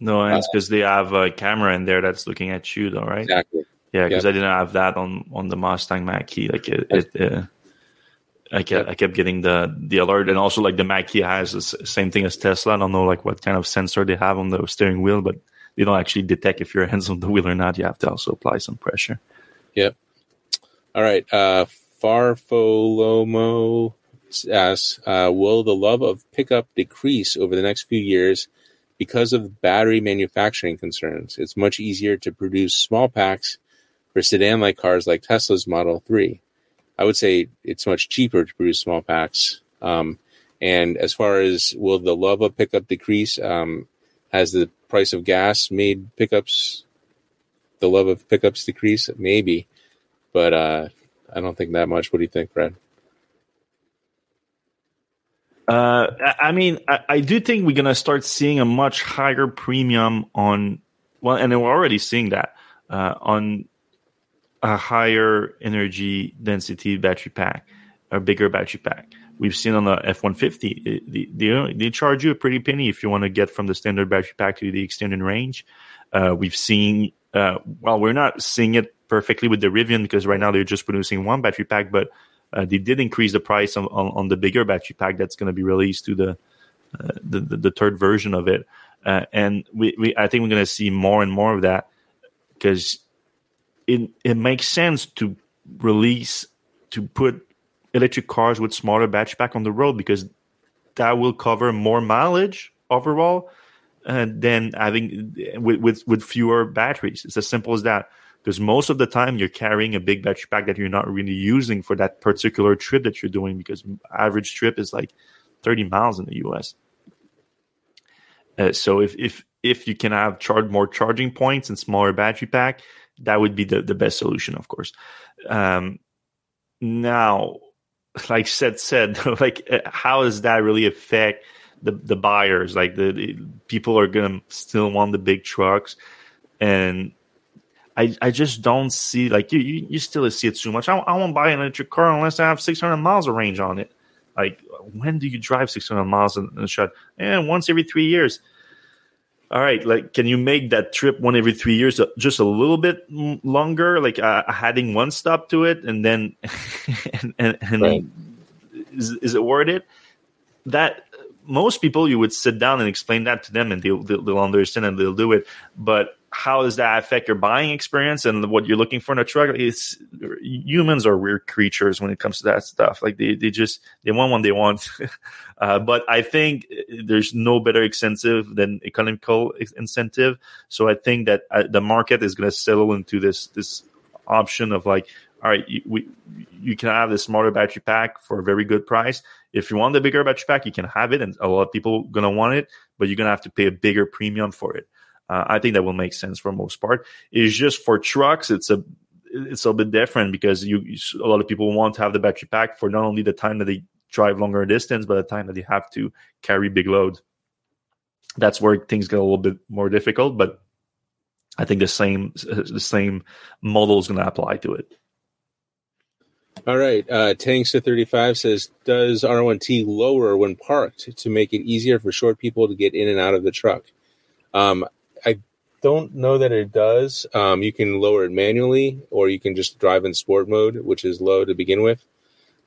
No hands because uh, they have a camera in there that's looking at you, though, right? Exactly. Yeah, because I didn't have that on on the Mustang Mach-E. Like it, it uh, I kept I kept getting the the alert, and also like the Mach-E has the same thing as Tesla. I don't know like what kind of sensor they have on the steering wheel, but they don't actually detect if your hands on the wheel or not. You have to also apply some pressure. Yep. All right. Uh, Farfolomo asks, uh, will the love of pickup decrease over the next few years because of battery manufacturing concerns? It's much easier to produce small packs for sedan-like cars like Tesla's Model 3. I would say it's much cheaper to produce small packs. Um, and as far as will the love of pickup decrease, um, has the price of gas made pickups, the love of pickups decrease? Maybe, but uh, I don't think that much. What do you think, Fred? Uh, I mean, I, I, do think we're gonna start seeing a much higher premium on well, and we're already seeing that uh, on a higher energy density battery pack, a bigger battery pack. We've seen on the F one fifty, they charge you a pretty penny if you want to get from the standard battery pack to the extended range. Uh, we've seen, uh, well, we're not seeing it perfectly with the Rivian because right now they're just producing one battery pack, but uh, they did increase the price on, on, on, the bigger battery pack that's going to be released to the, uh, the, the, the third version of it, uh, and we, we I think we're going to see more and more of that because it it makes sense to release to put electric cars with smaller battery pack on the road because that will cover more mileage overall uh, than having with, with with fewer batteries. It's as simple as that because most of the time you're carrying a big battery pack that you're not really using for that particular trip that you're doing because average trip is like 30 miles in the US. Uh, so if if if you can have charge more charging points and smaller battery pack, that would be the, the best solution, of course. Um, now, like said said, [laughs] like uh, how does that really affect the the buyers? Like the, the people are gonna still want the big trucks, and I, I just don't see like you, you, you still see it too much. I, I won't buy an electric car unless I have 600 miles of range on it. Like when do you drive 600 miles in, in a shot? And once every three years. All right, like can you make that trip one every three years uh, just a little bit longer, like uh, adding one stop to it, and then [laughs] and, and, and right. is, is it worth it? That most people you would sit down and explain that to them, and they'll, they'll, they'll understand and they'll do it. But how does that affect your buying experience and what you're looking for in a truck? Is humans are weird creatures when it comes to that stuff. Like they, they just they want what they want. [laughs] uh, but I think there's no better incentive than economical incentive. So I think that uh, the market is going to settle into this this option of like, all right, you, we you can have the smaller battery pack for a very good price. If you want the bigger battery pack, you can have it, and a lot of people gonna want it, but you're gonna have to pay a bigger premium for it. Uh, I think that will make sense for most part. It's just for trucks, it's a it's a bit different because you, you a lot of people want to have the battery pack for not only the time that they drive longer distance, but the time that they have to carry big loads. That's where things get a little bit more difficult, but I think the same the same model is going to apply to it. All right. Uh, Tanks to 35 says, Does R1T lower when parked to make it easier for short people to get in and out of the truck? Um, don't know that it does. Um, you can lower it manually, or you can just drive in sport mode, which is low to begin with.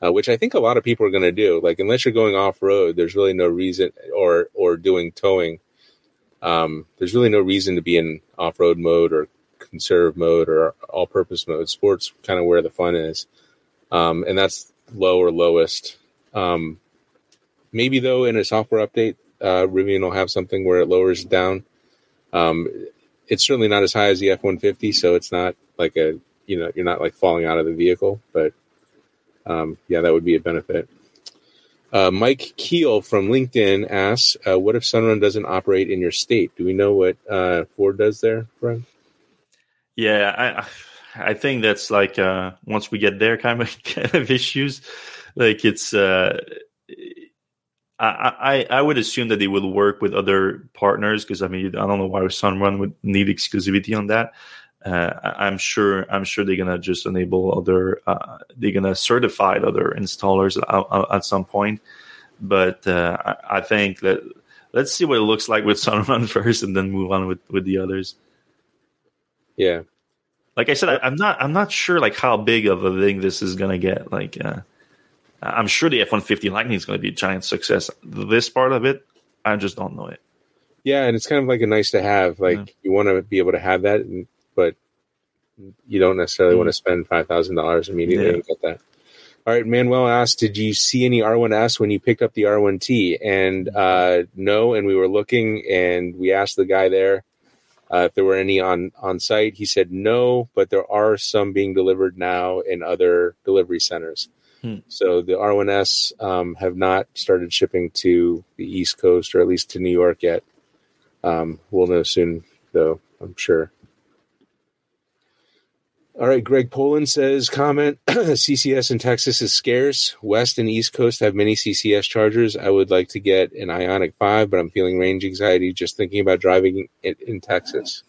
Uh, which I think a lot of people are going to do. Like unless you're going off road, there's really no reason, or or doing towing. Um, there's really no reason to be in off road mode or conserve mode or all purpose mode. Sports kind of where the fun is, um, and that's low or lowest. Um, maybe though, in a software update, uh, Rivian will have something where it lowers down. Um, it's certainly not as high as the F one fifty, so it's not like a you know you're not like falling out of the vehicle, but um, yeah, that would be a benefit. Uh, Mike Keel from LinkedIn asks, uh, "What if Sunrun doesn't operate in your state? Do we know what uh, Ford does there, Brian?" Yeah, I I think that's like uh, once we get there, kind of [laughs] kind of issues. Like it's, uh, I, I I would assume that they would work with other partners because I mean I don't know why Sunrun would need exclusivity on that. Uh, I, am sure I'm sure they're gonna just enable other uh, they're gonna certify other installers at, at some point. But uh, I, I think that let's see what it looks like with [laughs] Sunrun first, and then move on with with the others. Yeah, like I said, I, am not I'm not sure like how big of a thing this is gonna get. Like uh, I'm sure the F-150 Lightning is gonna be a giant success. This part of it, I just don't know it. Yeah, and it's kind of like a nice to have. Like yeah. you want to be able to have that, but you don't necessarily mm want to spend five thousand dollars immediately yeah. to get that. All right, Manuel asked, "Did you see any R1S when you picked up the R1T?" And uh, no, and we were looking, and we asked the guy there uh, if there were any on on site. He said no, but there are some being delivered now in other delivery centers. Hmm. So the R1S um, have not started shipping to the East Coast or at least to New York yet. Um, we'll know soon, though. I'm sure. All right, Greg Poland says comment [clears throat] CCS in Texas is scarce. West and East Coast have many CCS chargers. I would like to get an Ioniq 5, but I'm feeling range anxiety just thinking about driving it in Texas.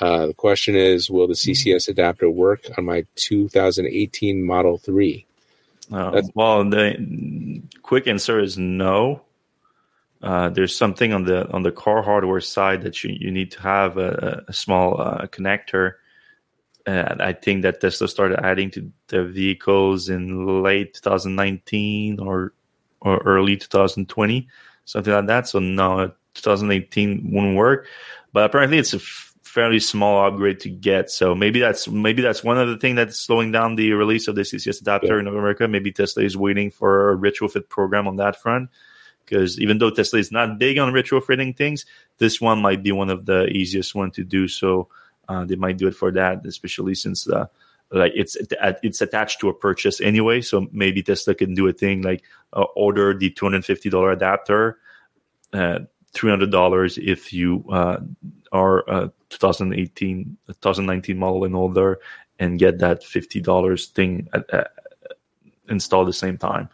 Uh, the question is Will the CCS adapter work on my 2018 Model 3? Uh, well, the quick answer is no. Uh, there's something on the on the car hardware side that you, you need to have a, a small uh, connector and I think that Tesla started adding to the vehicles in late 2019 or or early 2020, something like that. So no, 2018 wouldn't work, but apparently it's a f- fairly small upgrade to get. So maybe that's maybe that's one of the things that's slowing down the release of the CCS adapter yeah. in America. Maybe Tesla is waiting for a retrofit program on that front. Because even though Tesla is not big on retrofitting things, this one might be one of the easiest one to do. So uh, they might do it for that, especially since uh, like it's it's attached to a purchase anyway. So maybe Tesla can do a thing like uh, order the two hundred fifty dollar adapter, uh, three hundred dollars if you uh, are a 2018 2019 model and older, and get that fifty dollars thing at, uh, installed at the same time.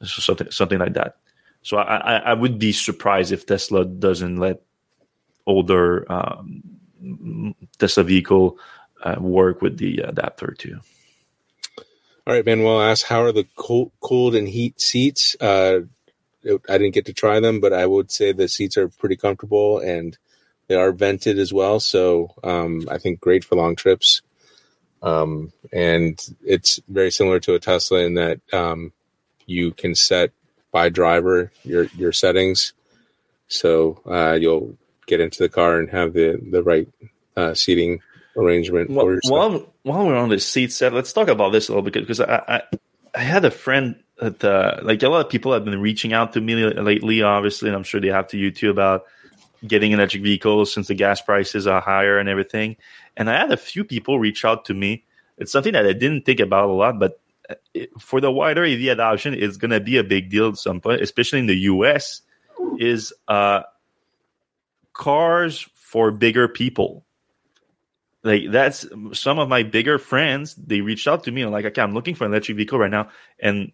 So something something like that. So I, I, would be surprised if Tesla doesn't let older um, Tesla vehicle uh, work with the adapter too. All right, Manuel asks, how are the cold, cold and heat seats? Uh, I didn't get to try them, but I would say the seats are pretty comfortable and they are vented as well. So um, I think great for long trips. Um, and it's very similar to a Tesla in that um, you can set by driver your your settings. So uh, you'll get into the car and have the the right uh, seating arrangement. Well, while while we're on the seat set, let's talk about this a little bit because I, I, I had a friend that uh, like a lot of people have been reaching out to me lately, obviously, and I'm sure they have to you too about getting electric vehicles since the gas prices are higher and everything. And I had a few people reach out to me. It's something that I didn't think about a lot, but uh, for the wider EV adoption, it's going to be a big deal at some point, especially in the US. Is uh, cars for bigger people. Like that's some of my bigger friends. They reached out to me and like, okay, I'm looking for an electric vehicle right now, and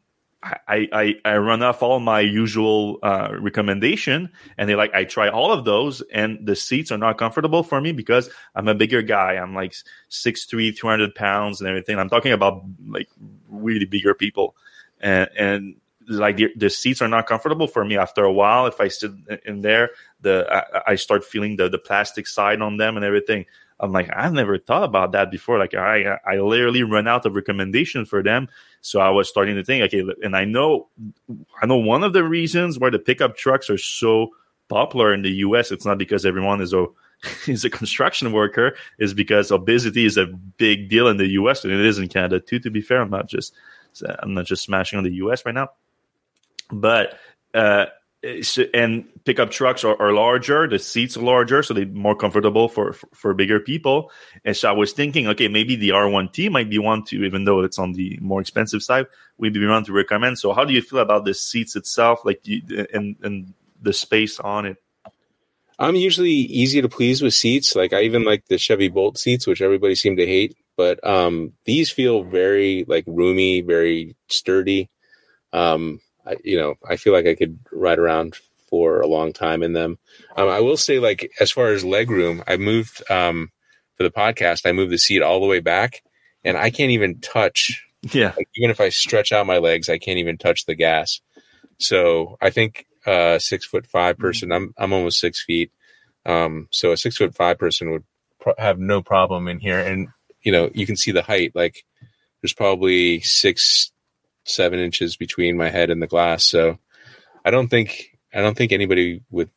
I I, I run off all my usual uh, recommendation, and they like I try all of those, and the seats are not comfortable for me because I'm a bigger guy. I'm like six three, two hundred pounds, and everything. I'm talking about like really bigger people, and and like the, the, seats are not comfortable for me. After a while if i sit in there the I, I, start feeling the the plastic side on them and everything. I'm like I've never thought about that before. Like i i literally run out of recommendation for them so i was starting to think okay and i know i know one of the reasons why the pickup trucks are so popular in the us it's not because everyone is a [laughs] is a construction worker is because obesity is a big deal in the us and it is in canada too to be fair. I'm not just i'm not just smashing on the us right now. But uh, and pickup trucks are, are, larger the seats are larger so they're more comfortable for, for, for bigger people and so i was thinking okay maybe the r1t might be one to even though it's on the more expensive side we'd be one to recommend so how do you feel about the seats itself like you, and and the space on it I'm usually easy to please with seats. Like I even like the Chevy Bolt seats, which everybody seemed to hate. But um, these feel very like roomy, very sturdy. Um, I, you know, I feel like I could ride around for a long time in them. Um, I will say, like as far as leg room, I moved um, for the podcast. I moved the seat all the way back, and I can't even touch. Yeah, like, even if I stretch out my legs, I can't even touch the gas. So I think uh, six foot five mm-hmm. person. I'm I'm almost six feet. Um, so a six foot five person would pro- have no problem in here, and you know you can see the height. Like there's probably six seven inches between my head and the glass. So I don't think I don't think anybody with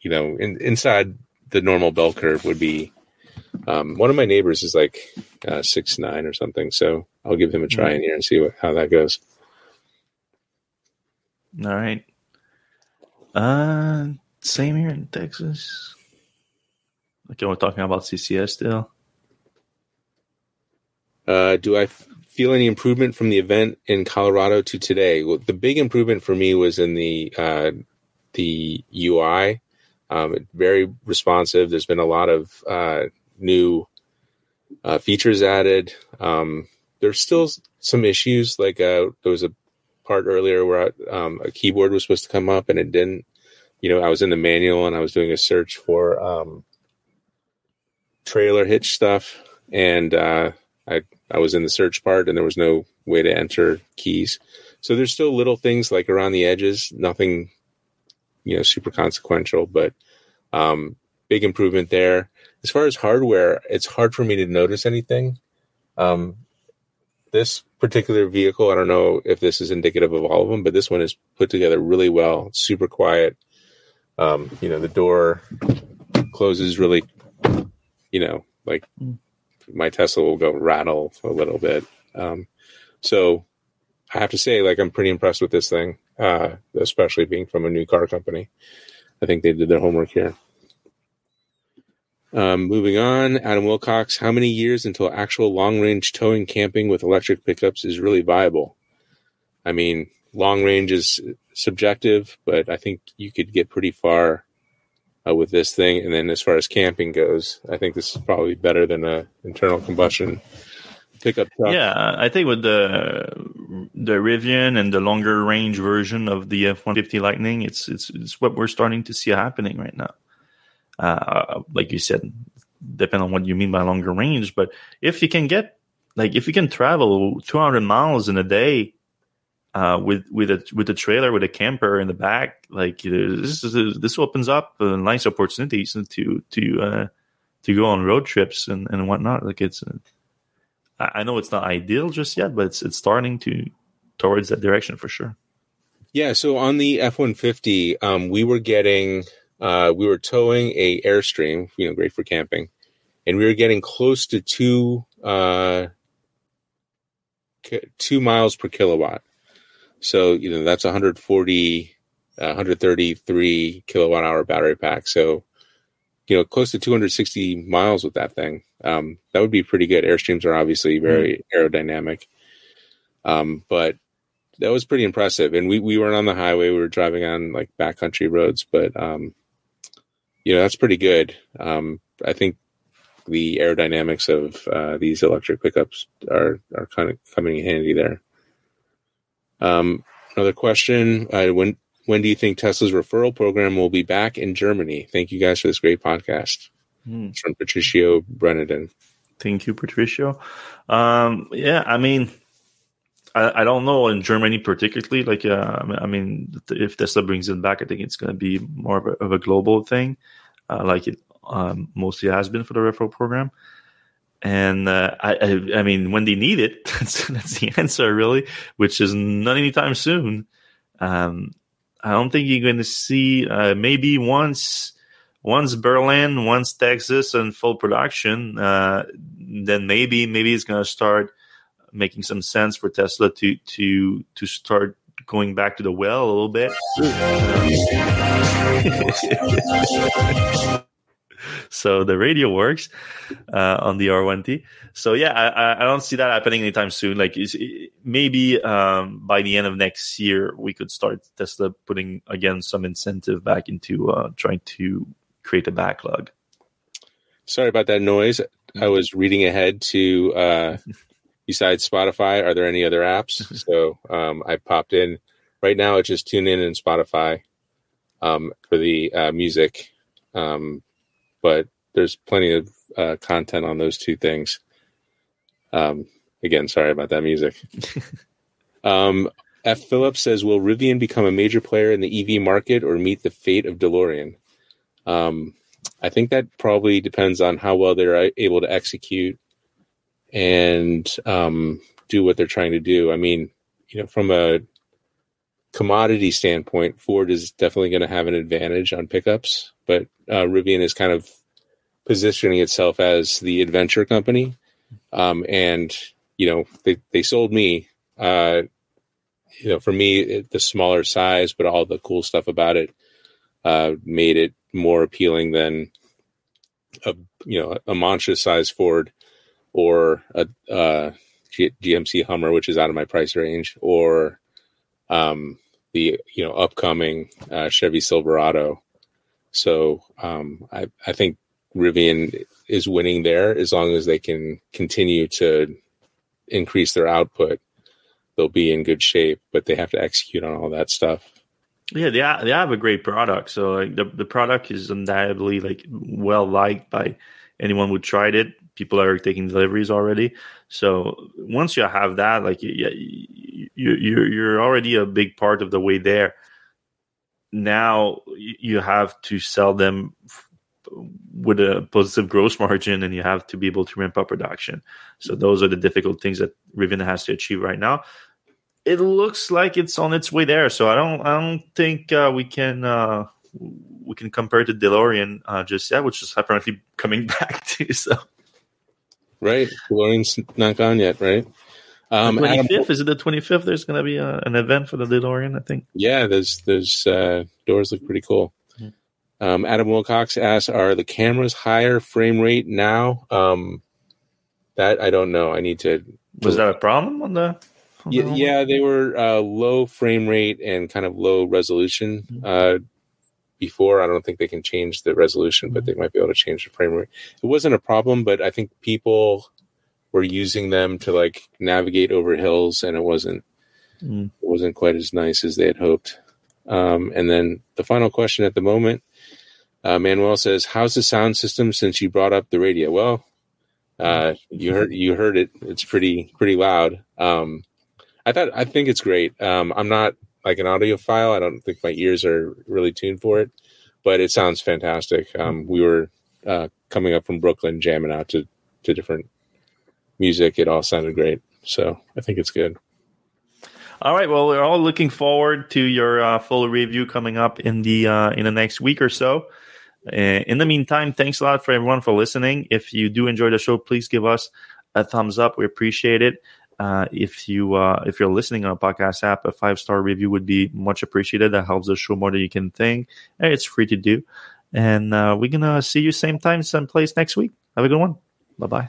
you know in, inside the normal bell curve would be. Um, one of my neighbors is like uh, six nine or something, so I'll give him a try mm-hmm. in here and see what, how that goes. All right. Uh, same here in Texas. Okay, we're talking about CCS still. Uh, do I f- feel any improvement from the event in Colorado to today? Well, the big improvement for me was in the uh, the UI. Um, very responsive. There's been a lot of uh, new uh, features added. Um, there's still some issues. Like uh, there was a part earlier where um, a keyboard was supposed to come up and it didn't. You know, I was in the manual and I was doing a search for um, trailer hitch stuff, and uh, I I was in the search part and there was no way to enter keys. So there's still little things like around the edges, nothing you know super consequential, but um, big improvement there. As far as hardware, it's hard for me to notice anything. Um, this particular vehicle, I don't know if this is indicative of all of them, but this one is put together really well. Super quiet. Um, you know, the door closes really, you know, like my Tesla will go rattle a little bit. Um, so I have to say, like, I'm pretty impressed with this thing, uh, especially being from a new car company. I think they did their homework here. Um, moving on, Adam Wilcox. How many years until actual long range towing camping with electric pickups is really viable? I mean, long range is subjective, but I think you could get pretty far uh, with this thing. And then as far as camping goes, I think this is probably better than a internal combustion pickup truck. Yeah, I think with the the Rivian and the longer range version of the F one fifty Lightning, it's it's it's what we're starting to see happening right now uh, like you said, depend on what you mean by longer range. But if you can get like if you can travel 200 miles in a day uh, with with a with a trailer with a camper in the back, like this is, this opens up nice opportunities to to uh, to go on road trips and, and whatnot. Like it's, uh, I know it's not ideal just yet, but it's it's starting to towards that direction for sure. Yeah. So on the F one fifty, um, we were getting uh, we were towing a airstream, you know, great for camping, and we were getting close to two two miles per kilowatt. So you know that's 140, uh, 133 kilowatt hour battery pack. So you know, close to 260 miles with that thing. Um, that would be pretty good. Airstreams are obviously very mm. aerodynamic, um, but that was pretty impressive. And we we weren't on the highway; we were driving on like backcountry roads, but um, you know that's pretty good. Um, I think the aerodynamics of uh, these electric pickups are are kind of coming in handy there. Um, another question: uh, When when do you think Tesla's referral program will be back in Germany? Thank you guys for this great podcast. It's from Patricio Brennan. Thank you, Patricio. Um, yeah, I mean, I, I, don't know in Germany particularly. Like, uh, I mean, if Tesla brings it back, I think it's going to be more of a, of a global thing, uh, like it um, mostly has been for the referral program. And uh, I, I, I, mean, when they need it, [laughs] that's, that's, the answer, really, which is not anytime soon. Um, I don't think you're going to see uh, maybe once once Berlin, once Texas, and full production, uh, then maybe maybe it's going to start making some sense for Tesla to to to start going back to the well a little bit. [laughs] so the radio works uh, on the R1T. So yeah, I, I, don't see that happening anytime soon. Like maybe um, by the end of next year, we could start Tesla putting again some incentive back into uh, trying to create a backlog. Sorry about that noise. I was reading ahead to uh, [laughs] besides Spotify, are there any other apps? [laughs] so um, I popped in. Right now, it's just TuneIn and Spotify um, for the uh, music, um, but there's plenty of uh, content on those two things. Um, again, sorry about that music. [laughs] um, F. Phillips says, "Will Rivian become a major player in the EV market or meet the fate of DeLorean?" Um, I think that probably depends on how well they're able to execute and um, do what they're trying to do. I mean, you know, from a commodity standpoint, Ford is definitely going to have an advantage on pickups, but uh, Rivian is kind of positioning itself as the adventure company. Um, and, you know, they, they sold me, uh, you know, for me, it, the smaller size, but all the cool stuff about it uh, made it more appealing than a, you know, a monstrous size Ford or a, uh, G- GMC Hummer, which is out of my price range, or um, the you know upcoming uh, Chevy Silverado. So um, I, I think Rivian is winning there as long as they can continue to increase their output. They'll be in good shape, but they have to execute on all that stuff. Yeah, they have, they have a great product. So like the the product is undoubtedly like well liked by anyone who tried it. People are taking deliveries already. So once you have that, like you you're you're already a big part of the way there. Now you have to sell them with a positive gross [laughs] margin and you have to be able to ramp up production. So those are the difficult things that Rivian has to achieve right now. It looks like it's on its way there. So I don't I don't think uh, we can uh, we can compare to DeLorean uh, just yet, which is apparently [laughs] coming back to so. Right, DeLorean's not gone yet, right? Um, twenty fifth is it the twenty fifth? There's going to be a, an event for the DeLorean, I think. Yeah, those those uh, doors look pretty cool. Um, Adam Wilcox asks, "Are the cameras higher frame rate now?" Um, that I don't know. I need to. Was that a problem on the? On yeah, the yeah, they were uh, low frame rate and kind of low resolution. Mm-hmm. Uh, before, I don't think they can change the resolution, but they might be able to change the frame rate. It wasn't a problem, but I think people were using them to like navigate over hills, and it wasn't mm. it wasn't quite as nice as they had hoped. Um, and then the final question at the moment uh, Manuel says, "How's the sound system since you brought up the radio?" Well, uh, you heard you heard it. It's pretty pretty loud. Um, I thought I think it's great. Um, I'm not like an audiophile. I don't think my ears are really tuned for it, but it sounds fantastic. Um, we were uh, coming up from Brooklyn, jamming out to to different music. It all sounded great. So I think it's good. All right. Well, we're all looking forward to your uh, full review coming up in the uh, in the next week or so. Uh, in the meantime, thanks a lot for everyone for listening. If you do enjoy the show, please give us a thumbs up. We appreciate it. Uh, if you uh, if you're listening on a podcast app, a five star review would be much appreciated. That helps the show more than you can think. And it's free to do. And uh, we're gonna see you same time, same place next week. Have a good one. Bye bye.